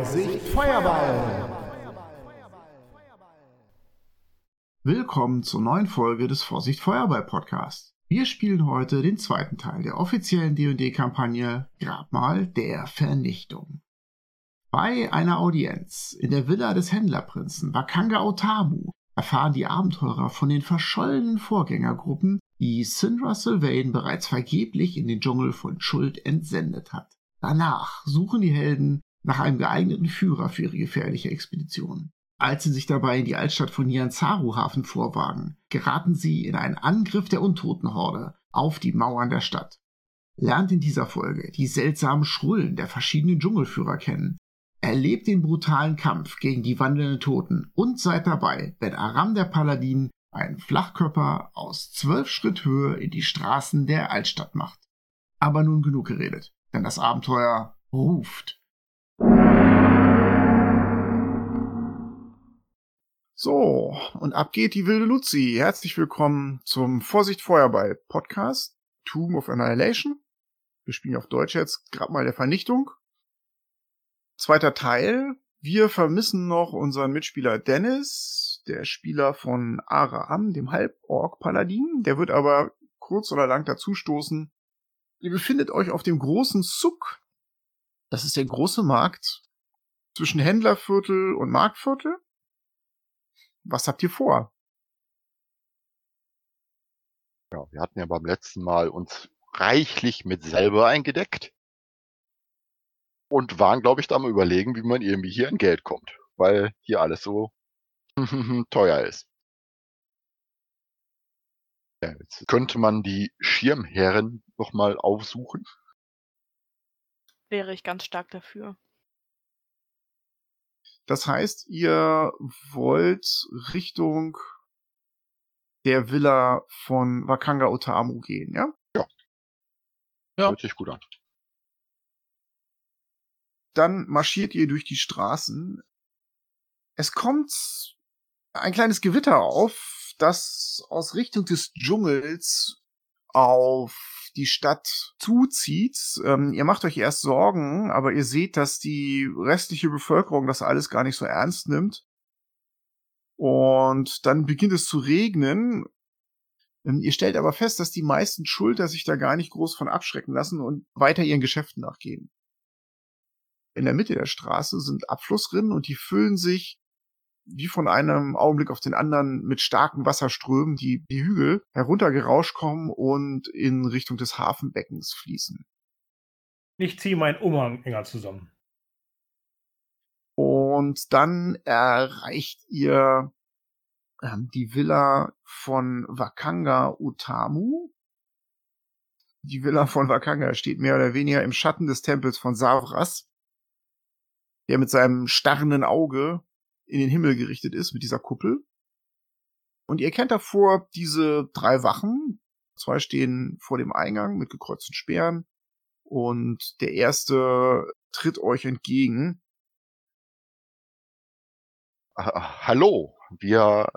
Vorsicht, Feuerball! Willkommen zur neuen Folge des Vorsicht Feuerball Podcasts. Wir spielen heute den zweiten Teil der offiziellen D&D-Kampagne Grabmal der Vernichtung. Bei einer Audienz in der Villa des Händlerprinzen Wakanga Otamu erfahren die Abenteurer von den verschollenen Vorgängergruppen, die Syndra Sylvain bereits vergeblich in den Dschungel von Schuld entsendet hat. Danach suchen die Helden nach einem geeigneten Führer für ihre gefährliche Expedition. Als sie sich dabei in die Altstadt von Nianzaru-Hafen vorwagen, geraten sie in einen Angriff der Untotenhorde auf die Mauern der Stadt. Lernt in dieser Folge die seltsamen Schrullen der verschiedenen Dschungelführer kennen, erlebt den brutalen Kampf gegen die wandelnden Toten und seid dabei, wenn Aram der Paladin einen Flachkörper aus zwölf Schritt Höhe in die Straßen der Altstadt macht. Aber nun genug geredet, denn das Abenteuer ruft. So, und ab geht die wilde Luzi. Herzlich willkommen zum Vorsicht Feuerball Podcast Tomb of Annihilation. Wir spielen auf Deutsch jetzt gerade mal der Vernichtung. Zweiter Teil. Wir vermissen noch unseren Mitspieler Dennis, der Spieler von Araam, dem Halborg-Paladin. Der wird aber kurz oder lang dazustoßen. Ihr befindet euch auf dem großen Zuck. Das ist der große Markt zwischen Händlerviertel und Marktviertel. Was habt ihr vor? Ja, wir hatten ja beim letzten Mal uns reichlich mit selber eingedeckt und waren, glaube ich, da mal überlegen, wie man irgendwie hier an Geld kommt, weil hier alles so teuer ist. Ja, jetzt könnte man die Schirmherren noch mal aufsuchen. Wäre ich ganz stark dafür. Das heißt, ihr wollt Richtung der Villa von Wakanga Otamu gehen, ja? Ja. ja. Hört sich gut an. Dann marschiert ihr durch die Straßen. Es kommt ein kleines Gewitter auf, das aus Richtung des Dschungels auf die Stadt zuzieht. Ähm, ihr macht euch erst Sorgen, aber ihr seht, dass die restliche Bevölkerung das alles gar nicht so ernst nimmt. Und dann beginnt es zu regnen. Ähm, ihr stellt aber fest, dass die meisten Schulter sich da gar nicht groß von abschrecken lassen und weiter ihren Geschäften nachgehen. In der Mitte der Straße sind Abflussrinnen und die füllen sich wie von einem Augenblick auf den anderen mit starken Wasserströmen, die die Hügel heruntergerauscht kommen und in Richtung des Hafenbeckens fließen. Ich ziehe meinen Umhang enger zusammen. Und dann erreicht ihr ähm, die Villa von Wakanga Utamu. Die Villa von Wakanga steht mehr oder weniger im Schatten des Tempels von Savras, der mit seinem starrenden Auge in den Himmel gerichtet ist mit dieser Kuppel. Und ihr kennt davor diese drei Wachen. Zwei stehen vor dem Eingang mit gekreuzten Speeren und der erste tritt euch entgegen. Hallo, wir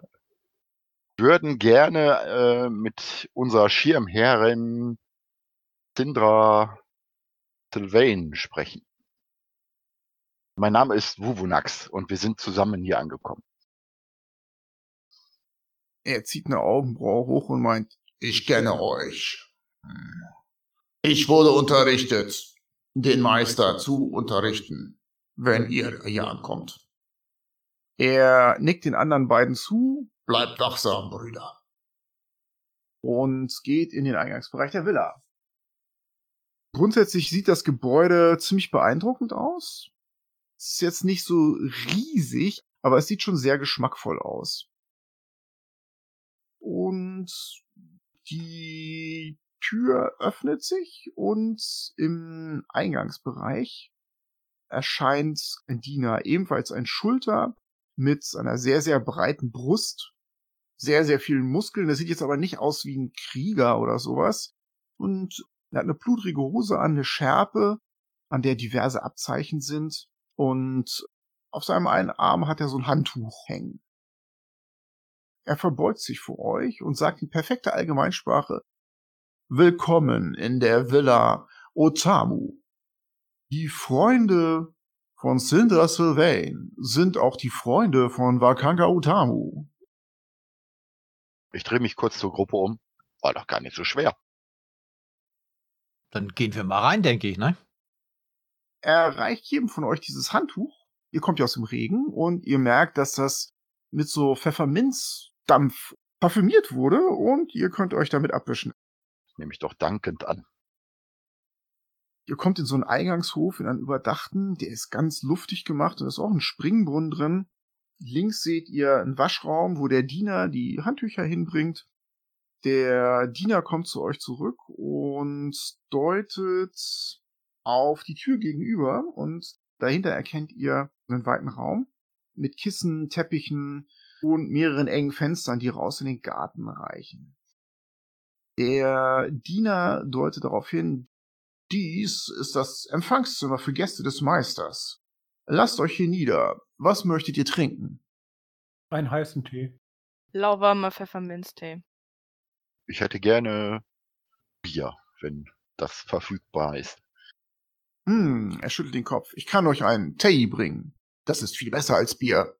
würden gerne äh, mit unserer Schirmherrin Sindra Sylvain sprechen. Mein Name ist Wuvunax und wir sind zusammen hier angekommen. Er zieht eine Augenbraue hoch und meint, ich kenne euch. Ich wurde unterrichtet, den Meister zu unterrichten, wenn ihr hier ankommt. Er nickt den anderen beiden zu. Bleibt wachsam, Brüder. Und geht in den Eingangsbereich der Villa. Grundsätzlich sieht das Gebäude ziemlich beeindruckend aus. Ist jetzt nicht so riesig, aber es sieht schon sehr geschmackvoll aus. Und die Tür öffnet sich und im Eingangsbereich erscheint ein Diener, ebenfalls ein Schulter mit einer sehr, sehr breiten Brust, sehr, sehr vielen Muskeln. Der sieht jetzt aber nicht aus wie ein Krieger oder sowas. Und er hat eine blutrige Hose an, eine Schärpe, an der diverse Abzeichen sind. Und auf seinem einen Arm hat er so ein Handtuch hängen. Er verbeugt sich vor euch und sagt in perfekter Allgemeinsprache, Willkommen in der Villa Otamu. Die Freunde von Sindra Sylvain sind auch die Freunde von Wakanga Utamu. Ich drehe mich kurz zur Gruppe um. War doch gar nicht so schwer. Dann gehen wir mal rein, denke ich, ne? Er reicht jedem von euch dieses Handtuch. Ihr kommt ja aus dem Regen und ihr merkt, dass das mit so Pfefferminzdampf parfümiert wurde und ihr könnt euch damit abwischen. Nehme ich doch dankend an. Ihr kommt in so einen Eingangshof, in einen überdachten, der ist ganz luftig gemacht und ist auch ein Springbrunnen drin. Links seht ihr einen Waschraum, wo der Diener die Handtücher hinbringt. Der Diener kommt zu euch zurück und deutet auf die Tür gegenüber und dahinter erkennt ihr einen weiten Raum mit Kissen, Teppichen und mehreren engen Fenstern, die raus in den Garten reichen. Der Diener deutet darauf hin, dies ist das Empfangszimmer für Gäste des Meisters. Lasst euch hier nieder. Was möchtet ihr trinken? Einen heißen Tee. Lauwarmer Pfefferminztee. Ich hätte gerne Bier, wenn das verfügbar ist. Hm, er schüttelt den Kopf. Ich kann euch einen Tee bringen. Das ist viel besser als Bier.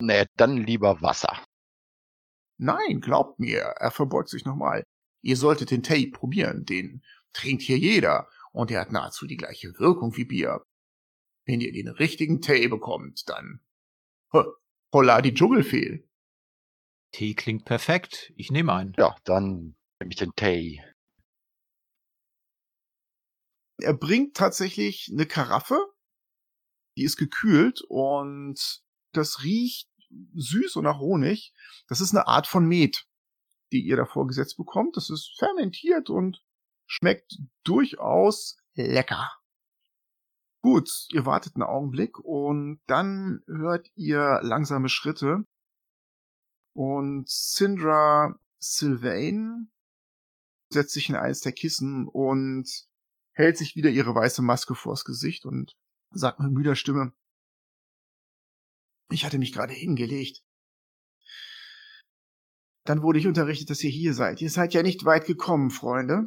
Nee, dann lieber Wasser. Nein, glaubt mir, er verbeugt sich nochmal. Ihr solltet den Tee probieren, den trinkt hier jeder, und er hat nahezu die gleiche Wirkung wie Bier. Wenn ihr den richtigen Tee bekommt, dann holla die Dschungelfehl. Tee klingt perfekt. Ich nehme einen. Ja, dann nehme ich den Tee. Er bringt tatsächlich eine Karaffe, die ist gekühlt und das riecht süß und nach Honig. Das ist eine Art von Met, die ihr davor gesetzt bekommt. Das ist fermentiert und schmeckt durchaus lecker. Gut, ihr wartet einen Augenblick und dann hört ihr langsame Schritte und Syndra Sylvain setzt sich in eines der Kissen und hält sich wieder ihre weiße Maske vors Gesicht und sagt mit müder Stimme, ich hatte mich gerade hingelegt. Dann wurde ich unterrichtet, dass ihr hier seid. Ihr seid ja nicht weit gekommen, Freunde.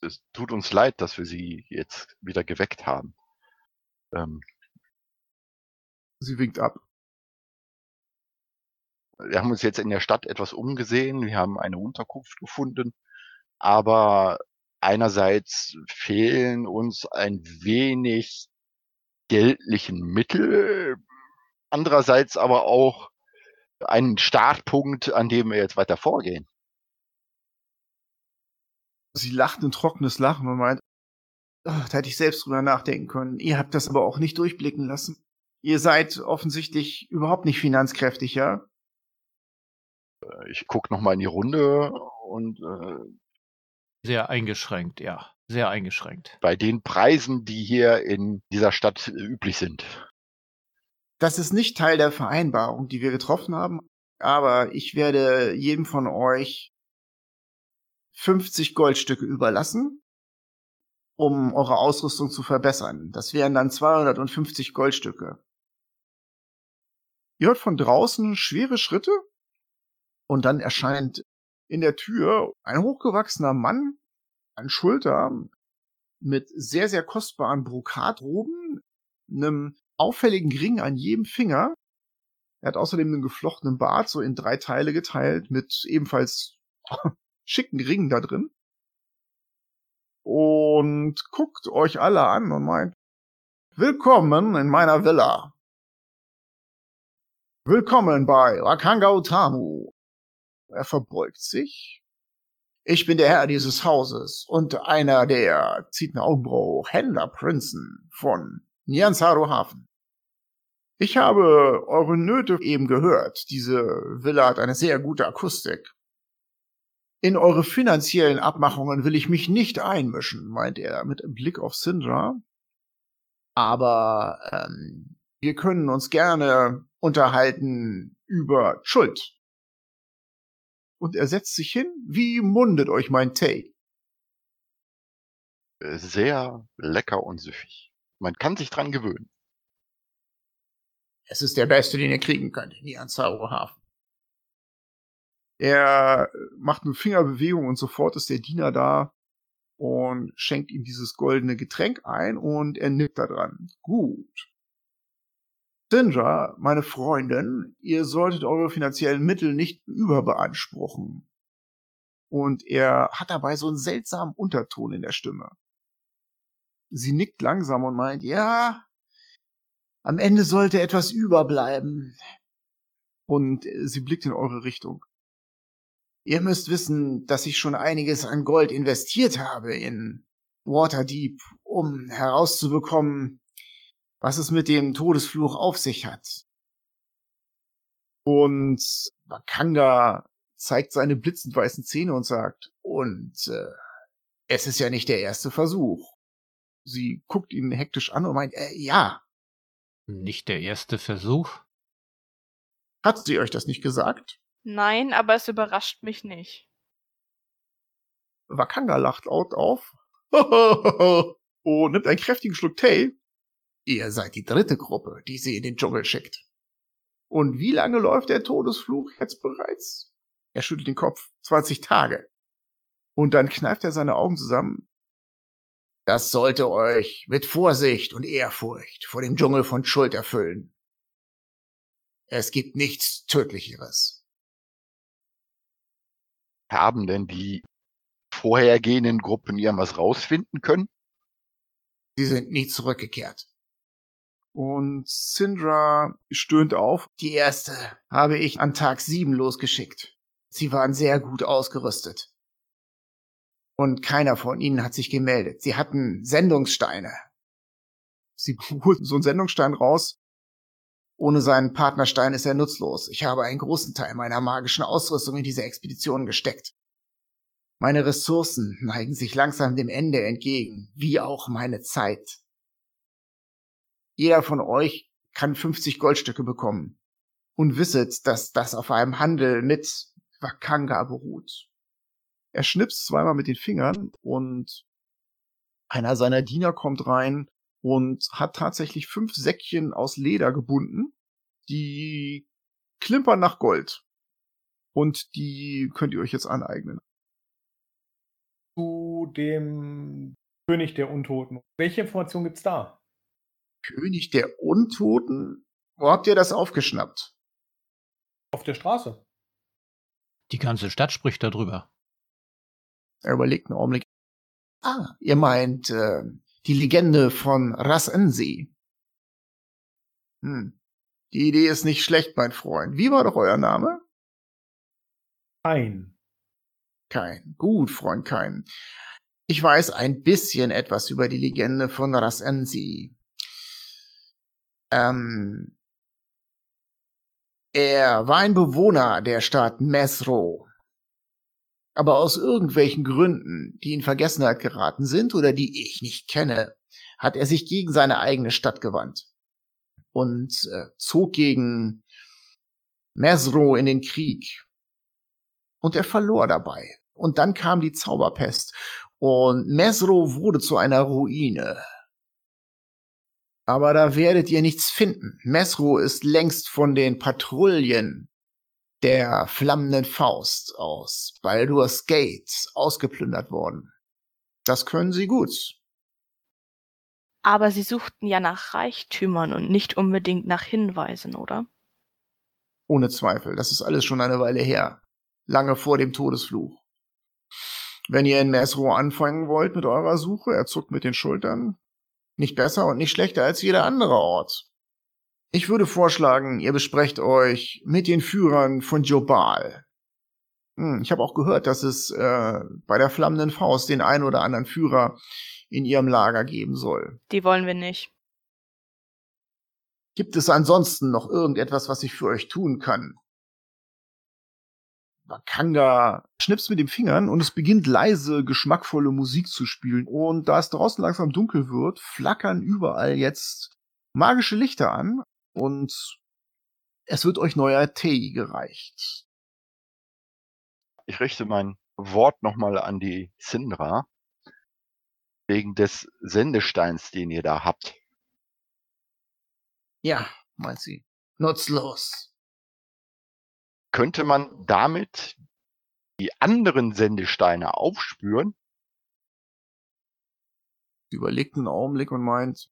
Es tut uns leid, dass wir Sie jetzt wieder geweckt haben. Ähm, Sie winkt ab. wir haben uns jetzt in der Stadt etwas umgesehen. Wir haben eine Unterkunft gefunden. Aber einerseits fehlen uns ein wenig geldlichen Mittel. Andererseits aber auch einen Startpunkt, an dem wir jetzt weiter vorgehen. Sie lacht ein trockenes Lachen und meint, "Ach, da hätte ich selbst drüber nachdenken können. Ihr habt das aber auch nicht durchblicken lassen. Ihr seid offensichtlich überhaupt nicht finanzkräftig, ja? Ich guck noch mal in die Runde und äh, Sehr eingeschränkt, ja. Sehr eingeschränkt. bei den Preisen, die hier in dieser Stadt äh, üblich sind. Das ist nicht Teil der Vereinbarung, die wir getroffen haben, aber ich werde jedem von euch 50 Goldstücke überlassen, um eure Ausrüstung zu verbessern. Das wären dann 250 Goldstücke. Ihr hört von draußen schwere Schritte und dann erscheint in der Tür ein hochgewachsener Mann an Schulter mit sehr, sehr kostbaren Brokatroben, einem auffälligen Ring an jedem Finger. Er hat außerdem einen geflochtenen Bart, so in drei Teile geteilt, mit ebenfalls schicken Ringen da drin. Und guckt euch alle an und meint, Willkommen in meiner Villa. Willkommen bei Wakanga Utamu. Er verbeugt sich. Ich bin der Herr dieses Hauses und einer der, zieht eine Augenbraue hoch, Händlerprinzen von Nyansaru Hafen. Ich habe eure Nöte eben gehört. Diese Villa hat eine sehr gute Akustik. In eure finanziellen Abmachungen will ich mich nicht einmischen, meint er mit Blick auf Sindra. Aber ähm, wir können uns gerne unterhalten über Schuld. Und er setzt sich hin. Wie mundet euch mein Tee? Sehr lecker und süffig. Man kann sich dran gewöhnen. Es ist der beste, den ihr kriegen könnt, hier an Hafen. Er macht eine Fingerbewegung und sofort ist der Diener da und schenkt ihm dieses goldene Getränk ein und er da dran. Gut. Sindra, meine Freundin, ihr solltet eure finanziellen Mittel nicht überbeanspruchen. Und er hat dabei so einen seltsamen Unterton in der Stimme. Sie nickt langsam und meint, ja, am Ende sollte etwas überbleiben. Und sie blickt in eure Richtung. Ihr müsst wissen, dass ich schon einiges an Gold investiert habe in Waterdeep, um herauszubekommen, was es mit dem Todesfluch auf sich hat. Und Wakanga zeigt seine blitzend weißen Zähne und sagt, und äh, es ist ja nicht der erste Versuch. Sie guckt ihn hektisch an und meint, äh, ja. Nicht der erste Versuch? Hat sie euch das nicht gesagt? Nein, aber es überrascht mich nicht. Wakanga lacht laut auf und nimmt einen kräftigen Schluck Tee. Ihr seid die dritte Gruppe, die sie in den Dschungel schickt. Und wie lange läuft der Todesfluch jetzt bereits? Er schüttelt den Kopf. 20 Tage. Und dann kneift er seine Augen zusammen. Das sollte euch mit Vorsicht und Ehrfurcht vor dem Dschungel von Schuld erfüllen. Es gibt nichts Tödlicheres. Haben denn die vorhergehenden Gruppen irgendwas rausfinden können? Sie sind nie zurückgekehrt. Und Syndra stöhnt auf. Die erste habe ich an Tag sieben losgeschickt. Sie waren sehr gut ausgerüstet. Und keiner von ihnen hat sich gemeldet. Sie hatten Sendungssteine. Sie holten so einen Sendungsstein raus. Ohne seinen Partnerstein ist er nutzlos. Ich habe einen großen Teil meiner magischen Ausrüstung in diese Expedition gesteckt. Meine Ressourcen neigen sich langsam dem Ende entgegen, wie auch meine Zeit. Jeder von euch kann 50 Goldstücke bekommen. Und wisset, dass das auf einem Handel mit Wakanga beruht. Er schnipst zweimal mit den Fingern und einer seiner Diener kommt rein und hat tatsächlich fünf Säckchen aus Leder gebunden, die klimpern nach Gold. Und die könnt ihr euch jetzt aneignen. Zu dem König der Untoten. Welche Information gibt's da? König der Untoten? Wo habt ihr das aufgeschnappt? Auf der Straße. Die ganze Stadt spricht darüber. Er überlegt einen Augenblick. Ah, ihr meint äh, die Legende von Ras Ensi. Hm. Die Idee ist nicht schlecht, mein Freund. Wie war doch euer Name? Ein. Kein. Gut, Freund Kein. Ich weiß ein bisschen etwas über die Legende von Ras Ensi. Ähm, er war ein Bewohner der Stadt Mesro. Aber aus irgendwelchen Gründen, die in Vergessenheit geraten sind oder die ich nicht kenne, hat er sich gegen seine eigene Stadt gewandt und äh, zog gegen Mesro in den Krieg. Und er verlor dabei. Und dann kam die Zauberpest und Mesro wurde zu einer Ruine. Aber da werdet ihr nichts finden. Mesro ist längst von den Patrouillen der flammenden Faust aus Baldur's Gate ausgeplündert worden. Das können sie gut. Aber sie suchten ja nach Reichtümern und nicht unbedingt nach Hinweisen, oder? Ohne Zweifel, das ist alles schon eine Weile her. Lange vor dem Todesfluch. Wenn ihr in Mesro anfangen wollt mit eurer Suche, er zuckt mit den Schultern, nicht besser und nicht schlechter als jeder andere Ort. Ich würde vorschlagen, ihr besprecht euch mit den Führern von Jobal. Hm, ich habe auch gehört, dass es äh, bei der flammenden Faust den ein oder anderen Führer in ihrem Lager geben soll. Die wollen wir nicht. Gibt es ansonsten noch irgendetwas, was ich für euch tun kann? Wakanga schnipst mit den Fingern und es beginnt leise, geschmackvolle Musik zu spielen. Und da es draußen langsam dunkel wird, flackern überall jetzt magische Lichter an und es wird euch neuer Tee gereicht. Ich richte mein Wort nochmal an die Sindra. Wegen des Sendesteins, den ihr da habt. Ja, meint sie. Nutzlos könnte man damit die anderen Sendesteine aufspüren überlegt einen Augenblick und meint,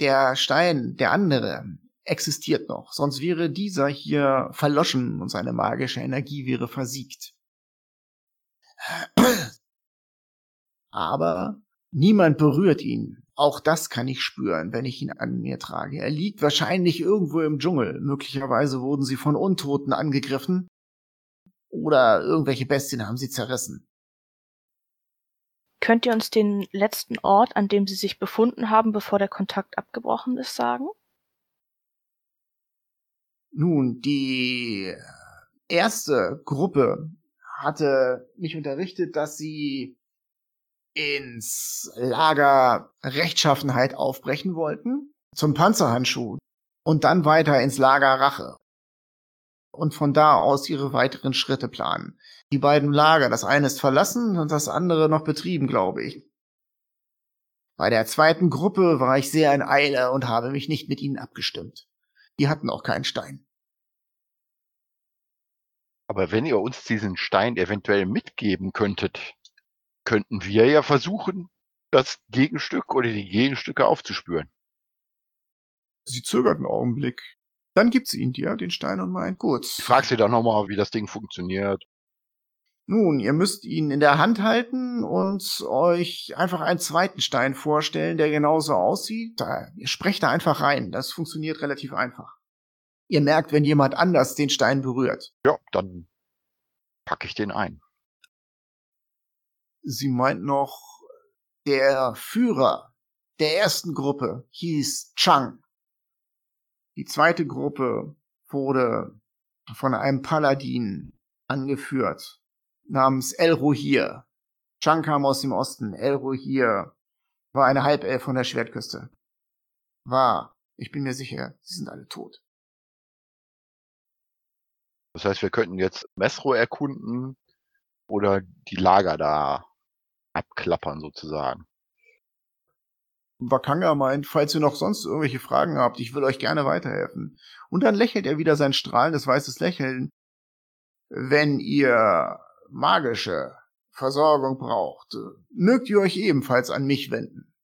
der Stein, der andere, existiert noch, sonst wäre dieser hier verloschen und seine magische Energie wäre versiegt. Aber niemand berührt ihn. Auch das kann ich spüren, wenn ich ihn an mir trage. Er liegt wahrscheinlich irgendwo im Dschungel. Möglicherweise wurden sie von Untoten angegriffen. Oder irgendwelche Bestien haben sie zerrissen. Könnt ihr uns den letzten Ort, an dem Sie sich befunden haben, bevor der Kontakt abgebrochen ist, sagen? Nun, die erste Gruppe hatte mich unterrichtet, dass sie ins Lager Rechtschaffenheit aufbrechen wollten, zum Panzerhandschuh und dann weiter ins Lager Rache und von da aus ihre weiteren Schritte planen. Die beiden Lager, das eine ist verlassen und das andere noch betrieben, glaube ich. Bei der zweiten Gruppe war ich sehr in Eile und habe mich nicht mit ihnen abgestimmt. Die hatten auch keinen Stein. Aber wenn ihr uns diesen Stein eventuell mitgeben könntet, könnten wir ja versuchen, das Gegenstück oder die Gegenstücke aufzuspüren. Sie zögert einen Augenblick. Dann gibt sie ihn dir, den Stein, und meint, gut. Ich frag sie dann nochmal, wie das Ding funktioniert. Nun, ihr müsst ihn in der Hand halten und euch einfach einen zweiten Stein vorstellen, der genauso aussieht. Da, ihr sprecht da einfach rein. Das funktioniert relativ einfach. Ihr merkt, wenn jemand anders den Stein berührt. Ja, dann packe ich den ein. Sie meint noch, der Führer der ersten Gruppe hieß Chang. Die zweite Gruppe wurde von einem Paladin angeführt, namens El Rohir. Chang kam aus dem Osten. El Rohir war eine Halbelf von der Schwertküste. War, ich bin mir sicher, sie sind alle tot. Das heißt, wir könnten jetzt Mesro erkunden oder die Lager da abklappern sozusagen. Wakanga meint, falls ihr noch sonst irgendwelche Fragen habt, ich will euch gerne weiterhelfen. Und dann lächelt er wieder sein strahlendes weißes Lächeln. Wenn ihr magische Versorgung braucht, mögt ihr euch ebenfalls an mich wenden.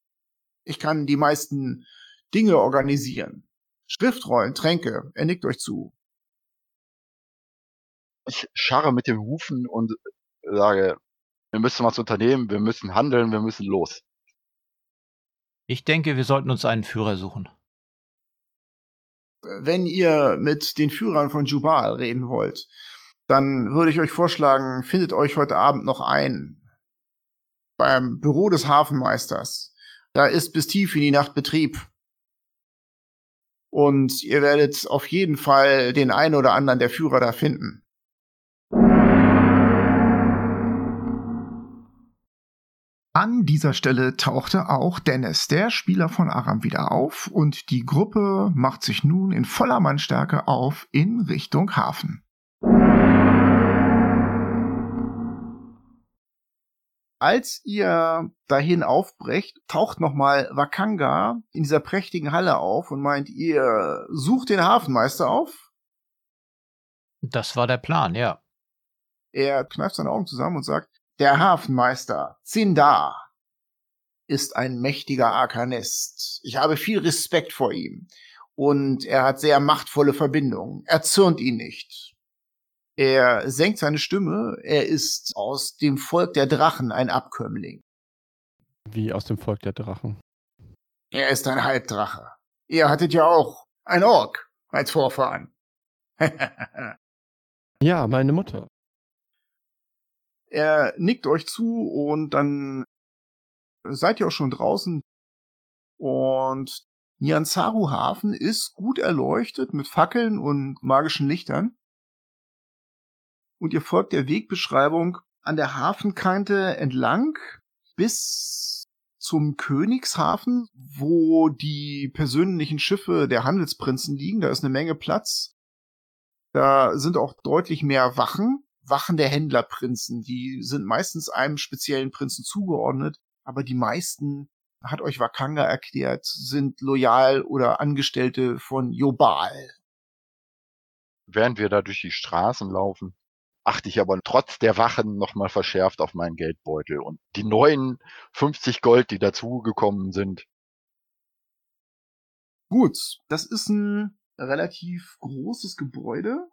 Ich kann die meisten Dinge organisieren. Schriftrollen, Tränke, er nickt euch zu. Ich scharre mit den Hufen und sage, wir müssen was unternehmen, wir müssen handeln, wir müssen los. Ich denke, wir sollten uns einen Führer suchen. Wenn ihr mit den Führern von Jubal reden wollt, dann würde ich euch vorschlagen, findet euch heute Abend noch ein. Beim Büro des Hafenmeisters. Da ist bis tief in die Nacht Betrieb. Und ihr werdet auf jeden Fall den einen oder anderen der Führer da finden. An dieser Stelle tauchte auch Dennis, der Spieler von Aram, wieder auf und die Gruppe macht sich nun in voller Mannstärke auf in Richtung Hafen. Als ihr dahin aufbrecht, taucht nochmal Wakanga in dieser prächtigen Halle auf und meint, ihr sucht den Hafenmeister auf? Das war der Plan, ja. Er kneift seine Augen zusammen und sagt, der Hafenmeister Zindar ist ein mächtiger Arkanist. Ich habe viel Respekt vor ihm. Und er hat sehr machtvolle Verbindungen. Er zürnt ihn nicht. Er senkt seine Stimme. Er ist aus dem Volk der Drachen ein Abkömmling. Wie aus dem Volk der Drachen? Er ist ein Halbdrache. Ihr hattet ja auch ein Ork als Vorfahren. ja, meine Mutter. Er nickt euch zu und dann seid ihr auch schon draußen. Und Nyanzaru Hafen ist gut erleuchtet mit Fackeln und magischen Lichtern. Und ihr folgt der Wegbeschreibung an der Hafenkante entlang bis zum Königshafen, wo die persönlichen Schiffe der Handelsprinzen liegen. Da ist eine Menge Platz. Da sind auch deutlich mehr Wachen. Wachen der Händlerprinzen. Die sind meistens einem speziellen Prinzen zugeordnet, aber die meisten, hat euch Wakanga erklärt, sind loyal oder Angestellte von Jobal. Während wir da durch die Straßen laufen, achte ich aber trotz der Wachen nochmal verschärft auf meinen Geldbeutel und die neuen 50 Gold, die dazugekommen sind. Gut, das ist ein relativ großes Gebäude,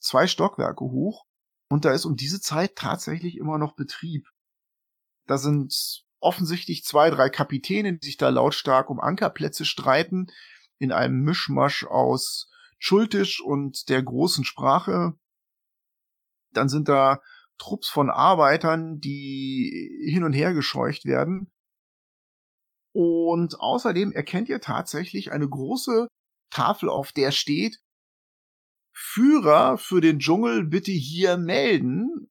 zwei Stockwerke hoch, und da ist um diese Zeit tatsächlich immer noch Betrieb. Da sind offensichtlich zwei, drei Kapitäne, die sich da lautstark um Ankerplätze streiten, in einem Mischmasch aus Schultisch und der großen Sprache. Dann sind da Trupps von Arbeitern, die hin und her gescheucht werden. Und außerdem erkennt ihr tatsächlich eine große Tafel, auf der steht Führer für den Dschungel bitte hier melden.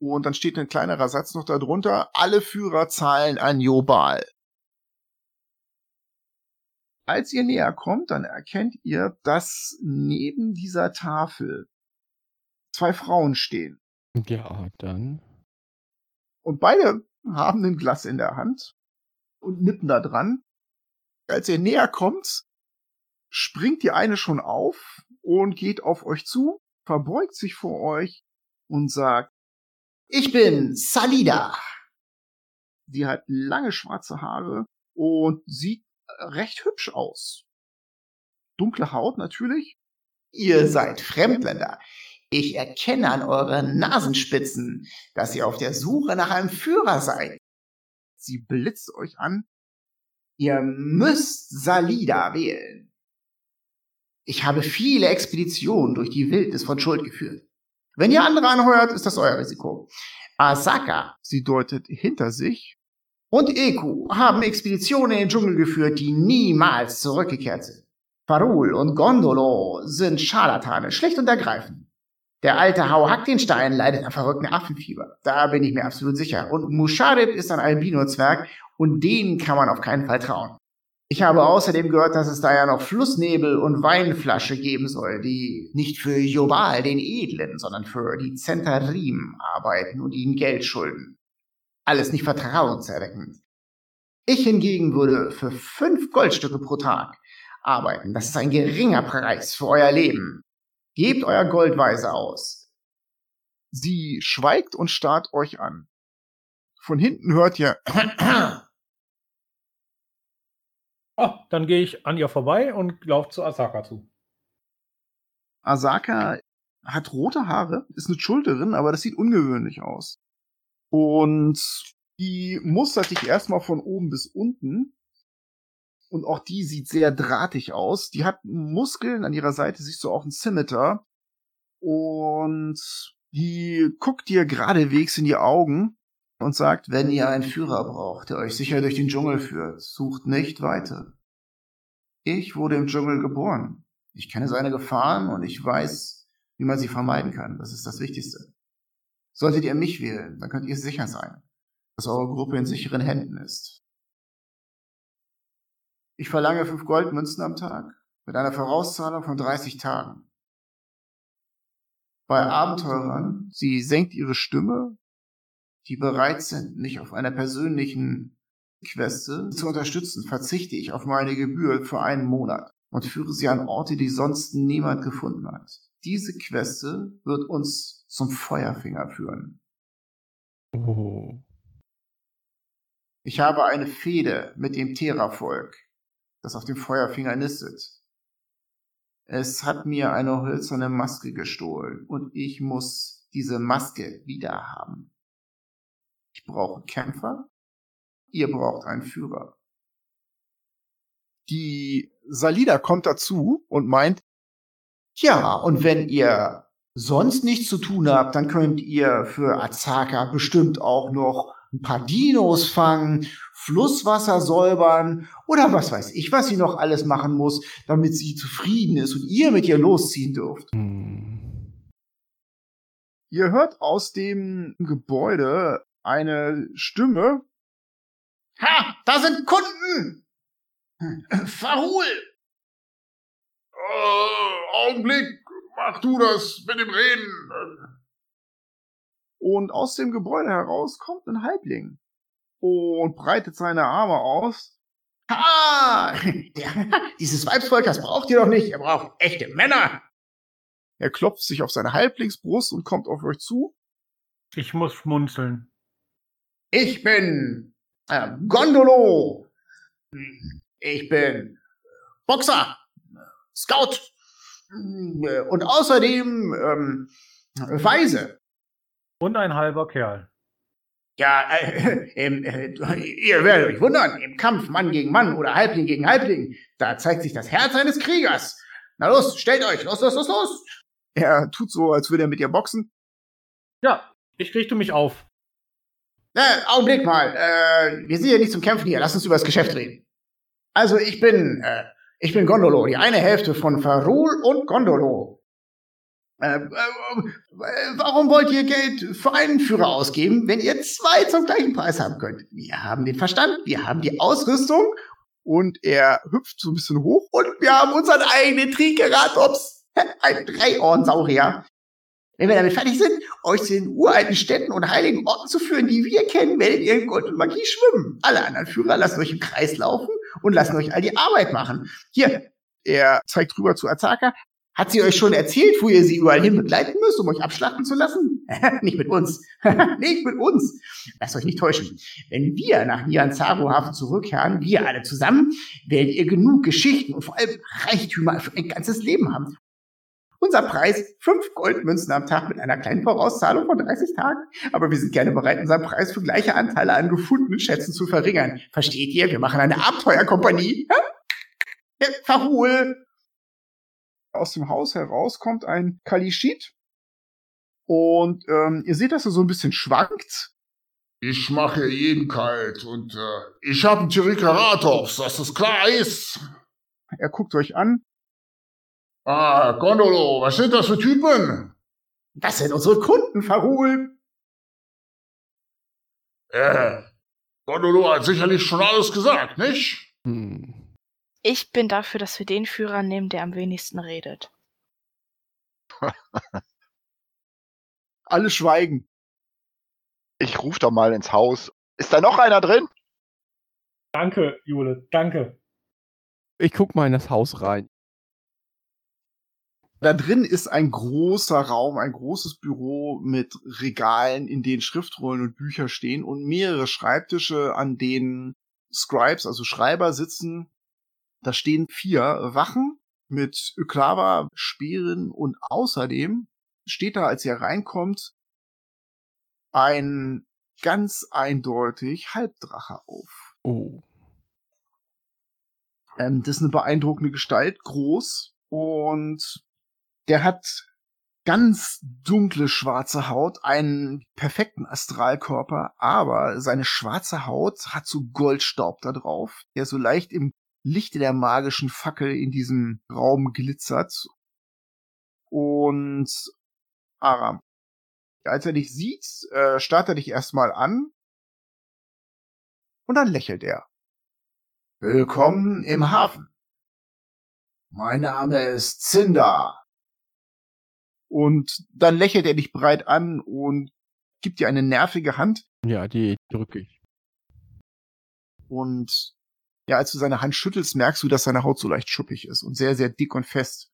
Und dann steht ein kleinerer Satz noch darunter. Alle Führer zahlen an Jobal. Als ihr näher kommt, dann erkennt ihr, dass neben dieser Tafel zwei Frauen stehen. Ja, dann. Und beide haben ein Glas in der Hand und nippen da dran. Als ihr näher kommt, springt die eine schon auf und geht auf euch zu, verbeugt sich vor euch und sagt, ich bin Salida. Sie hat lange schwarze Haare und sieht recht hübsch aus. Dunkle Haut natürlich. Ihr seid Fremdländer. Ich erkenne an euren Nasenspitzen, dass ihr auf der Suche nach einem Führer seid. Sie blitzt euch an. Ihr müsst Salida wählen. Ich habe viele Expeditionen durch die Wildnis von Schuld geführt. Wenn ihr andere anheuert, ist das euer Risiko. Asaka, sie deutet hinter sich, und Eku haben Expeditionen in den Dschungel geführt, die niemals zurückgekehrt sind. Farul und Gondolo sind Scharlatane, schlicht und ergreifend. Der alte Hau Hackdenstein leidet an verrückten Affenfieber. Da bin ich mir absolut sicher. Und Musharib ist ein Albino-Zwerg und denen kann man auf keinen Fall trauen. Ich habe außerdem gehört, dass es da ja noch Flussnebel und Weinflasche geben soll, die nicht für Jobal, den Edlen, sondern für die Zentarim arbeiten und ihnen Geld schulden. Alles nicht vertrauenserweckend. Ich hingegen würde für fünf Goldstücke pro Tag arbeiten. Das ist ein geringer Preis für euer Leben. Gebt euer Gold weise aus. Sie schweigt und starrt euch an. Von hinten hört ihr Oh, dann gehe ich an ihr vorbei und laufe zu Asaka zu. Asaka hat rote Haare, ist eine Schulterin, aber das sieht ungewöhnlich aus. Und die mustert dich erstmal von oben bis unten. Und auch die sieht sehr drahtig aus. Die hat Muskeln, an ihrer Seite siehst du auch ein Scimitar. Und die guckt dir geradewegs in die Augen und sagt, wenn ihr einen Führer braucht, der euch sicher durch den Dschungel führt, sucht nicht weiter. Ich wurde im Dschungel geboren. Ich kenne seine Gefahren und ich weiß, wie man sie vermeiden kann. Das ist das Wichtigste. Solltet ihr mich wählen, dann könnt ihr sicher sein, dass eure Gruppe in sicheren Händen ist. Ich verlange fünf Goldmünzen am Tag mit einer Vorauszahlung von 30 Tagen. Bei Abenteurern, sie senkt ihre Stimme die bereit sind, mich auf einer persönlichen Queste zu unterstützen, verzichte ich auf meine Gebühr für einen Monat und führe sie an Orte, die sonst niemand gefunden hat. Diese Queste wird uns zum Feuerfinger führen. Oh. Ich habe eine Fehde mit dem Terra-Volk, das auf dem Feuerfinger nistet. Es hat mir eine hölzerne Maske gestohlen und ich muss diese Maske wieder haben. Ich brauche Kämpfer. Ihr braucht einen Führer. Die Salida kommt dazu und meint, ja, und wenn ihr sonst nichts zu tun habt, dann könnt ihr für Azaka bestimmt auch noch ein paar Dinos fangen, Flusswasser säubern oder was weiß ich, was sie noch alles machen muss, damit sie zufrieden ist und ihr mit ihr losziehen dürft. Hm. Ihr hört aus dem Gebäude eine Stimme. Ha, da sind Kunden! Verhul! Äh, Augenblick, mach du das mit dem Reden. Und aus dem Gebäude heraus kommt ein Halbling und breitet seine Arme aus. Ha! Ja, dieses Weibsvolk, das braucht ihr doch nicht. Ihr braucht echte Männer. Er klopft sich auf seine Halblingsbrust und kommt auf euch zu. Ich muss schmunzeln. Ich bin äh, Gondolo. Ich bin Boxer, Scout äh, und außerdem ähm, Weise. Und ein halber Kerl. Ja, äh, äh, ihr werdet euch wundern, im Kampf Mann gegen Mann oder Halbling gegen Halbling, da zeigt sich das Herz eines Kriegers. Na los, stellt euch, los, los, los, los. Er tut so, als würde er mit ihr boxen. Ja, ich richte mich auf. Äh, Augenblick mal, äh, wir sind ja nicht zum Kämpfen hier, lass uns über das Geschäft reden. Also ich bin, äh, ich bin Gondolo, die eine Hälfte von Farul und Gondolo. Äh, äh, warum wollt ihr Geld für einen Führer ausgeben, wenn ihr zwei zum gleichen Preis haben könnt? Wir haben den Verstand, wir haben die Ausrüstung Und er hüpft so ein bisschen hoch. und wir haben unseren eigenen Triceratops, ein Dreiohrensaurier. Wenn wir damit fertig sind, euch zu den uralten Städten und heiligen Orten zu führen, die wir kennen, werdet ihr in Gold und Magie schwimmen. Alle anderen Führer lassen euch im Kreis laufen und lassen euch all die Arbeit machen. Hier, Er zeigt rüber zu Azaka. Hat sie euch schon erzählt, wo ihr sie überall hin begleiten müsst, um euch abschlachten zu lassen? nicht mit uns. nicht mit uns. Lasst euch nicht täuschen. Wenn wir nach Nianzaro-Hafen zurückkehren, wir alle zusammen, werdet ihr genug Geschichten und vor allem Reichtümer für ein ganzes Leben haben. Unser Preis, fünf Goldmünzen am Tag mit einer kleinen Vorauszahlung von 30 Tagen. Aber wir sind gerne bereit, unseren Preis für gleiche Anteile an gefundenen Schätzen zu verringern. Versteht ihr? Wir machen eine Abenteuerkompanie. Ja, Verhul. Aus dem Haus heraus kommt ein Kalishit. Und ähm, ihr seht, dass er so ein bisschen schwankt. Ich mache jeden kalt und äh, ich habe einen Triceratops, dass das klar ist. Er guckt euch an. Ah, Gondolo, was sind das für Typen? Das sind unsere Kunden, Verhul. Äh, Gondolo hat sicherlich schon alles gesagt, nicht? Hm. Ich bin dafür, dass wir den Führer nehmen, der am wenigsten redet. Alle schweigen. Ich rufe da mal ins Haus. Ist da noch einer drin? Danke, Jule, danke. Ich guck mal in das Haus rein. Da drin ist ein großer Raum, ein großes Büro mit Regalen, in denen Schriftrollen und Bücher stehen und mehrere Schreibtische, an denen Scribes, also Schreiber, sitzen. Da stehen vier Wachen mit Öklava, Speeren und außerdem steht da, als ihr reinkommt, ein ganz eindeutig Halbdrache auf. Oh. Ähm, das ist eine beeindruckende Gestalt, groß und der hat ganz dunkle schwarze Haut, einen perfekten Astralkörper, aber seine schwarze Haut hat so Goldstaub da drauf, der so leicht im Lichte der magischen Fackel in diesem Raum glitzert. Und Aram, als er dich sieht, äh, starrt er dich erstmal an und dann lächelt er. Willkommen im Hafen. Mein Name ist Cinder. Und dann lächelt er dich breit an und gibt dir eine nervige Hand. Ja, die drücke ich. Und ja, als du seine Hand schüttelst, merkst du, dass seine Haut so leicht schuppig ist und sehr, sehr dick und fest.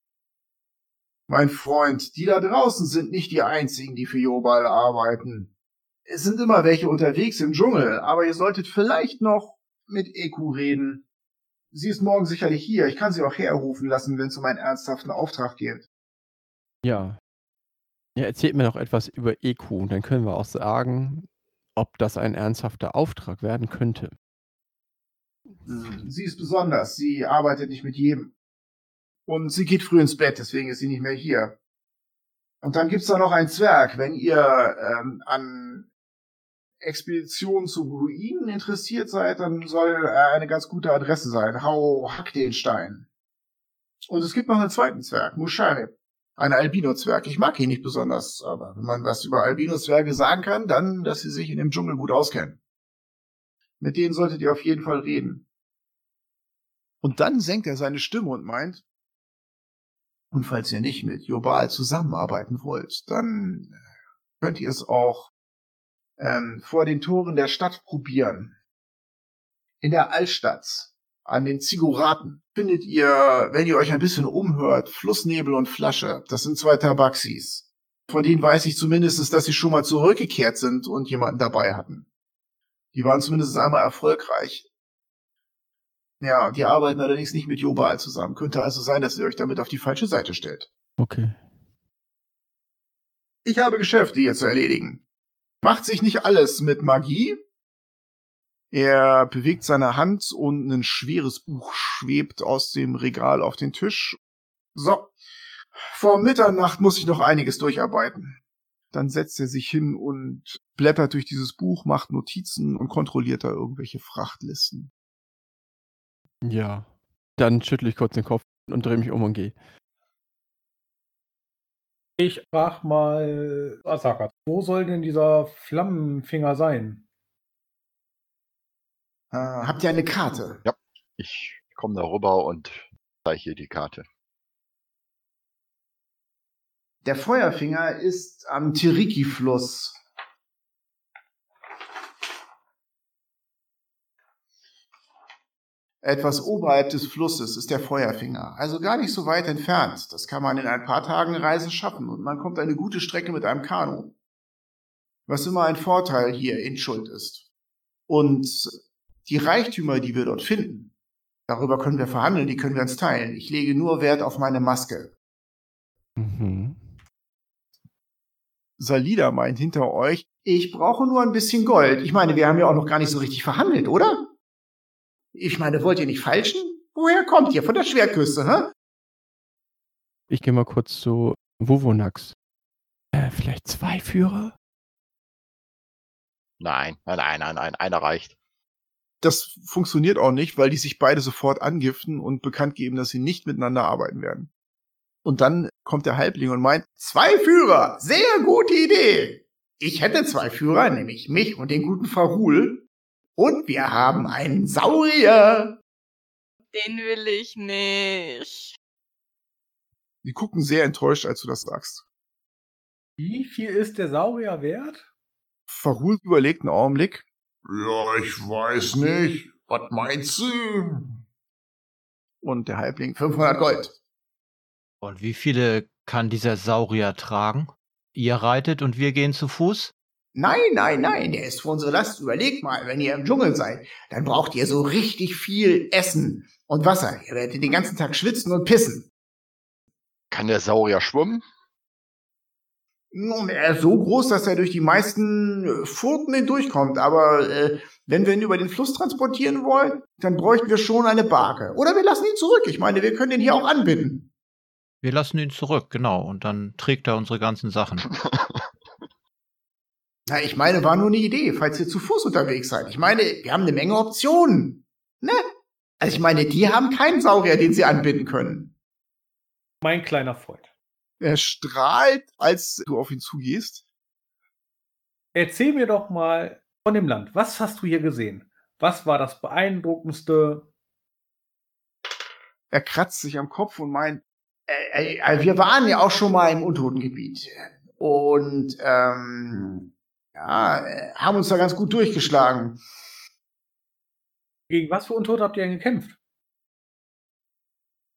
Mein Freund, die da draußen sind nicht die einzigen, die für Jobal arbeiten. Es sind immer welche unterwegs im Dschungel, aber ihr solltet vielleicht noch mit Eku reden. Sie ist morgen sicherlich hier. Ich kann sie auch herrufen lassen, wenn es um einen ernsthaften Auftrag geht. Ja. Ja, erzählt mir noch etwas über EQ und dann können wir auch sagen, ob das ein ernsthafter Auftrag werden könnte. Sie ist besonders. Sie arbeitet nicht mit jedem. Und sie geht früh ins Bett, deswegen ist sie nicht mehr hier. Und dann gibt's da noch einen Zwerg. Wenn ihr ähm, an Expeditionen zu Ruinen interessiert seid, dann soll er eine ganz gute Adresse sein. Hau, hack den Stein. Und es gibt noch einen zweiten Zwerg, Musharib. Ein Albino-Zwerg. Ich mag ihn nicht besonders, aber wenn man was über Albino-Zwerge sagen kann, dann, dass sie sich in dem Dschungel gut auskennen. Mit denen solltet ihr auf jeden Fall reden. Und dann senkt er seine Stimme und meint, Und falls ihr nicht mit Jobal zusammenarbeiten wollt, dann könnt ihr es auch ähm, vor den Toren der Stadt probieren. In der Altstadt, an den Ziguraten. Findet ihr, wenn ihr euch ein bisschen umhört, Flussnebel und Flasche. Das sind zwei Tabaxis. Von denen weiß ich zumindest, dass sie schon mal zurückgekehrt sind und jemanden dabei hatten. Die waren zumindest einmal erfolgreich. Ja, die arbeiten allerdings nicht mit Jobal zusammen. Könnte also sein, dass ihr euch damit auf die falsche Seite stellt. Okay. Ich habe Geschäfte hier zu erledigen. Macht sich nicht alles mit Magie. Er bewegt seine Hand und ein schweres Buch schwebt aus dem Regal auf den Tisch. So. Vor Mitternacht muss ich noch einiges durcharbeiten. Dann setzt er sich hin und blättert durch dieses Buch, macht Notizen und kontrolliert da irgendwelche Frachtlisten. Ja. Dann schüttle ich kurz den Kopf und drehe mich um und gehe. Ich frag mal Asaka, wo soll denn dieser Flammenfinger sein? Äh, habt ihr eine Karte? Ja, ich komme da rüber und zeige die Karte. Der Feuerfinger ist am Tiriki-Fluss. Etwas oberhalb des Flusses ist der Feuerfinger, also gar nicht so weit entfernt. Das kann man in ein paar Tagen Reise schaffen und man kommt eine gute Strecke mit einem Kanu. Was immer ein Vorteil hier in Schuld ist. Und die Reichtümer, die wir dort finden, darüber können wir verhandeln, die können wir uns teilen. Ich lege nur Wert auf meine Maske. Mhm. Salida meint hinter euch, ich brauche nur ein bisschen Gold. Ich meine, wir haben ja auch noch gar nicht so richtig verhandelt, oder? Ich meine, wollt ihr nicht falschen? Woher kommt ihr? Von der Schwertküste, hä? Ich gehe mal kurz zu Wuvonax. Äh, vielleicht zwei Führer? Nein, nein, nein, nein, nein, einer reicht. Das funktioniert auch nicht, weil die sich beide sofort angiften und bekannt geben, dass sie nicht miteinander arbeiten werden. Und dann kommt der Halbling und meint, Zwei Führer, sehr gute Idee. Ich hätte zwei Führer, nämlich mich und den guten Farul. Und wir haben einen Saurier. Den will ich nicht. die gucken sehr enttäuscht, als du das sagst. Wie viel ist der Saurier wert? Farul überlegt einen Augenblick. Ja, ich weiß nicht. Was meinst du? Und der Halbling, 500 Gold. Und wie viele kann dieser Saurier tragen? Ihr reitet und wir gehen zu Fuß? Nein, nein, nein, der ist für unsere Last. Überlegt mal, wenn ihr im Dschungel seid, dann braucht ihr so richtig viel Essen und Wasser. Ihr werdet den ganzen Tag schwitzen und pissen. Kann der Saurier schwimmen? Nun, er ist so groß, dass er durch die meisten äh, Furten hindurchkommt. Aber äh, wenn wir ihn über den Fluss transportieren wollen, dann bräuchten wir schon eine Barke. Oder wir lassen ihn zurück. Ich meine, wir können ihn hier auch anbinden. Wir lassen ihn zurück, genau. Und dann trägt er unsere ganzen Sachen. Na, ich meine, war nur eine Idee, falls ihr zu Fuß unterwegs seid. Ich meine, wir haben eine Menge Optionen. Ne? Also ich meine, die haben keinen Saurier, den sie anbinden können. Mein kleiner Freund. Er strahlt, als du auf ihn zugehst. Erzähl mir doch mal von dem Land. Was hast du hier gesehen? Was war das beeindruckendste? Er kratzt sich am Kopf und meint, Äh, äh, wir waren ja auch schon mal im Untotengebiet. Und ähm, ja, äh, haben uns da ganz gut durchgeschlagen. Gegen was für Untote habt ihr denn gekämpft?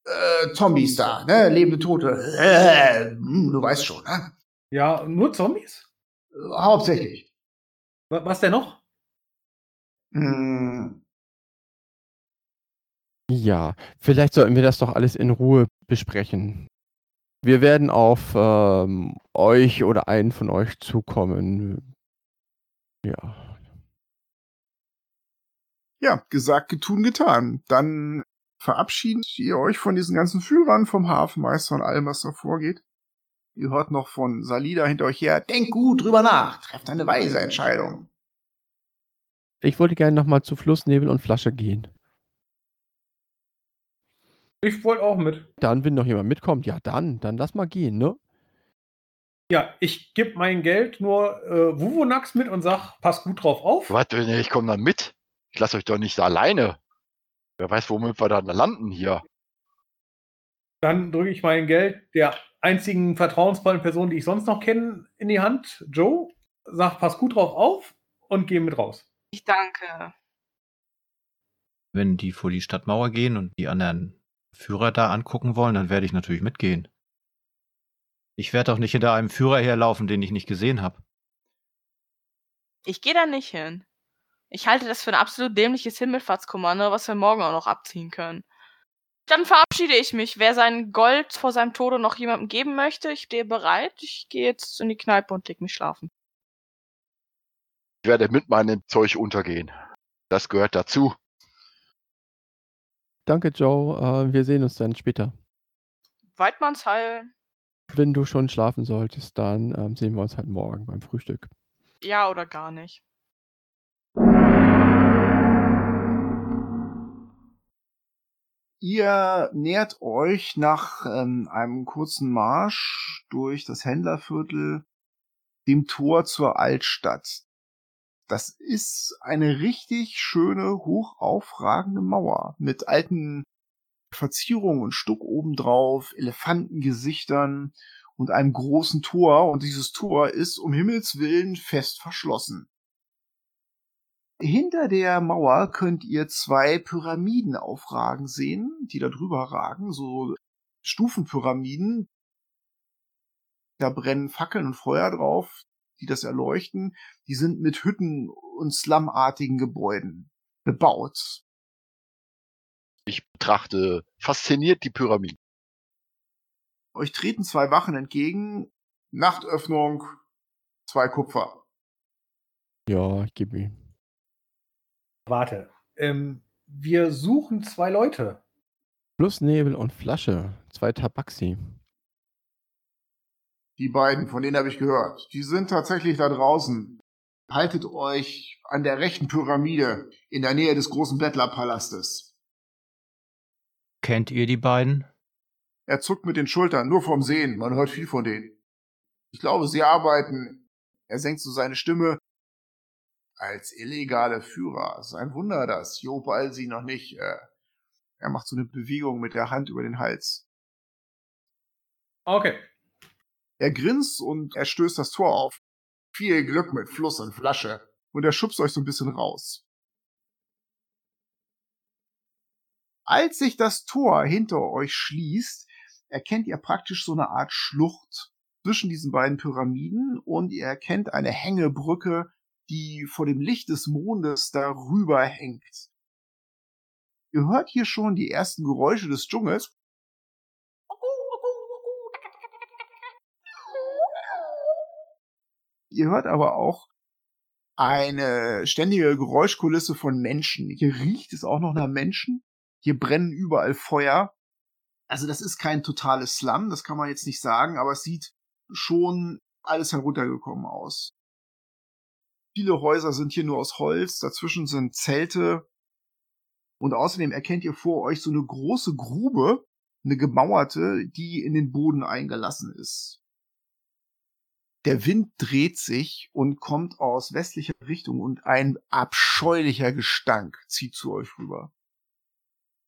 Äh, Zombies da, ne? Lebende Tote. Äh, hm, du weißt schon, ne? Ja, nur Zombies? Hauptsächlich. Wa- Was denn noch? Hm, Ja, vielleicht sollten wir das doch alles in Ruhe besprechen. Wir werden auf ähm, euch oder einen von euch zukommen. Ja. ja, gesagt, getun, getan. Dann verabschiedet ihr euch von diesen ganzen Führern, vom Hafenmeister und allem, was da vorgeht. Ihr hört noch von Salida hinter euch her. denk gut drüber nach. Trefft eine weise Entscheidung. Ich wollte gerne nochmal zu Flussnebel und Flasche gehen. Ich wollte auch mit. Dann, wenn noch jemand mitkommt, ja dann, dann lass mal gehen, ne? Ja, ich gebe mein Geld nur äh, Wuvonax mit und sag, pass gut drauf auf. Warte, ich komme dann mit. Ich lasse euch doch nicht alleine. Wer weiß, womit wir dann landen hier. Dann drücke ich mein Geld der einzigen vertrauensvollen Person, die ich sonst noch kenne, in die Hand, Joe. Sag, pass gut drauf auf und geh mit raus. Ich danke. Wenn die vor die Stadtmauer gehen und die anderen Führer da angucken wollen, dann werde ich natürlich mitgehen. Ich werde doch nicht hinter einem Führer herlaufen, den ich nicht gesehen habe. Ich gehe da nicht hin. Ich halte das für ein absolut dämliches Himmelfahrtskommando, was wir morgen auch noch abziehen können. Dann verabschiede ich mich. Wer sein Gold vor seinem Tode noch jemandem geben möchte, ich stehe bereit. Ich gehe jetzt in die Kneipe und leg mich schlafen. Ich werde mit meinem Zeug untergehen. Das gehört dazu. Danke, Joe. Äh, wir sehen uns dann später. Weidmannsheil. Wenn du schon schlafen solltest, dann ähm, sehen wir uns halt morgen beim Frühstück. Ja oder gar nicht. Ihr nähert euch nach ähm, einem kurzen Marsch durch das Händlerviertel dem Tor zur Altstadt. Das ist eine richtig schöne, hochaufragende Mauer mit alten Verzierungen und Stuck obendrauf, Elefantengesichtern und einem großen Tor. Und dieses Tor ist um Himmels Willen fest verschlossen. Hinter der Mauer könnt ihr zwei Pyramiden aufragen sehen, die da drüber ragen, so Stufenpyramiden. Da brennen Fackeln und Feuer drauf, die das erleuchten. Die sind mit Hütten und slumartigen Gebäuden bebaut. Ich betrachte fasziniert die Pyramiden. Euch treten zwei Wachen entgegen. Nachtöffnung, zwei Kupfer. Ja, ich gebe ihm. Warte. Ähm, wir suchen zwei Leute. Plus Nebel und Flasche. Zwei Tabaxi. Die beiden, von denen habe ich gehört. Die sind tatsächlich da draußen. Haltet euch an der rechten Pyramide in der Nähe des großen Bettlerpalastes. Kennt ihr die beiden? Er zuckt mit den Schultern, nur vom Sehen. Man hört viel von denen. Ich glaube, sie arbeiten. Er senkt so seine Stimme als illegale Führer. Es ist ein Wunder, dass Jopal sie noch nicht. Äh, er macht so eine Bewegung mit der Hand über den Hals. Okay. Er grinst und er stößt das Tor auf. Viel Glück mit Fluss und Flasche. Und er schubst euch so ein bisschen raus. Als sich das Tor hinter euch schließt, erkennt ihr praktisch so eine Art Schlucht zwischen diesen beiden Pyramiden und ihr erkennt eine Hängebrücke, die vor dem Licht des Mondes darüber hängt. Ihr hört hier schon die ersten Geräusche des Dschungels. Ihr hört aber auch eine ständige Geräuschkulisse von Menschen. Hier riecht es auch noch nach Menschen. Hier brennen überall Feuer. Also das ist kein totales Slum, das kann man jetzt nicht sagen, aber es sieht schon alles heruntergekommen aus. Viele Häuser sind hier nur aus Holz, dazwischen sind Zelte. Und außerdem erkennt ihr vor euch so eine große Grube, eine gemauerte, die in den Boden eingelassen ist. Der Wind dreht sich und kommt aus westlicher Richtung und ein abscheulicher Gestank zieht zu euch rüber.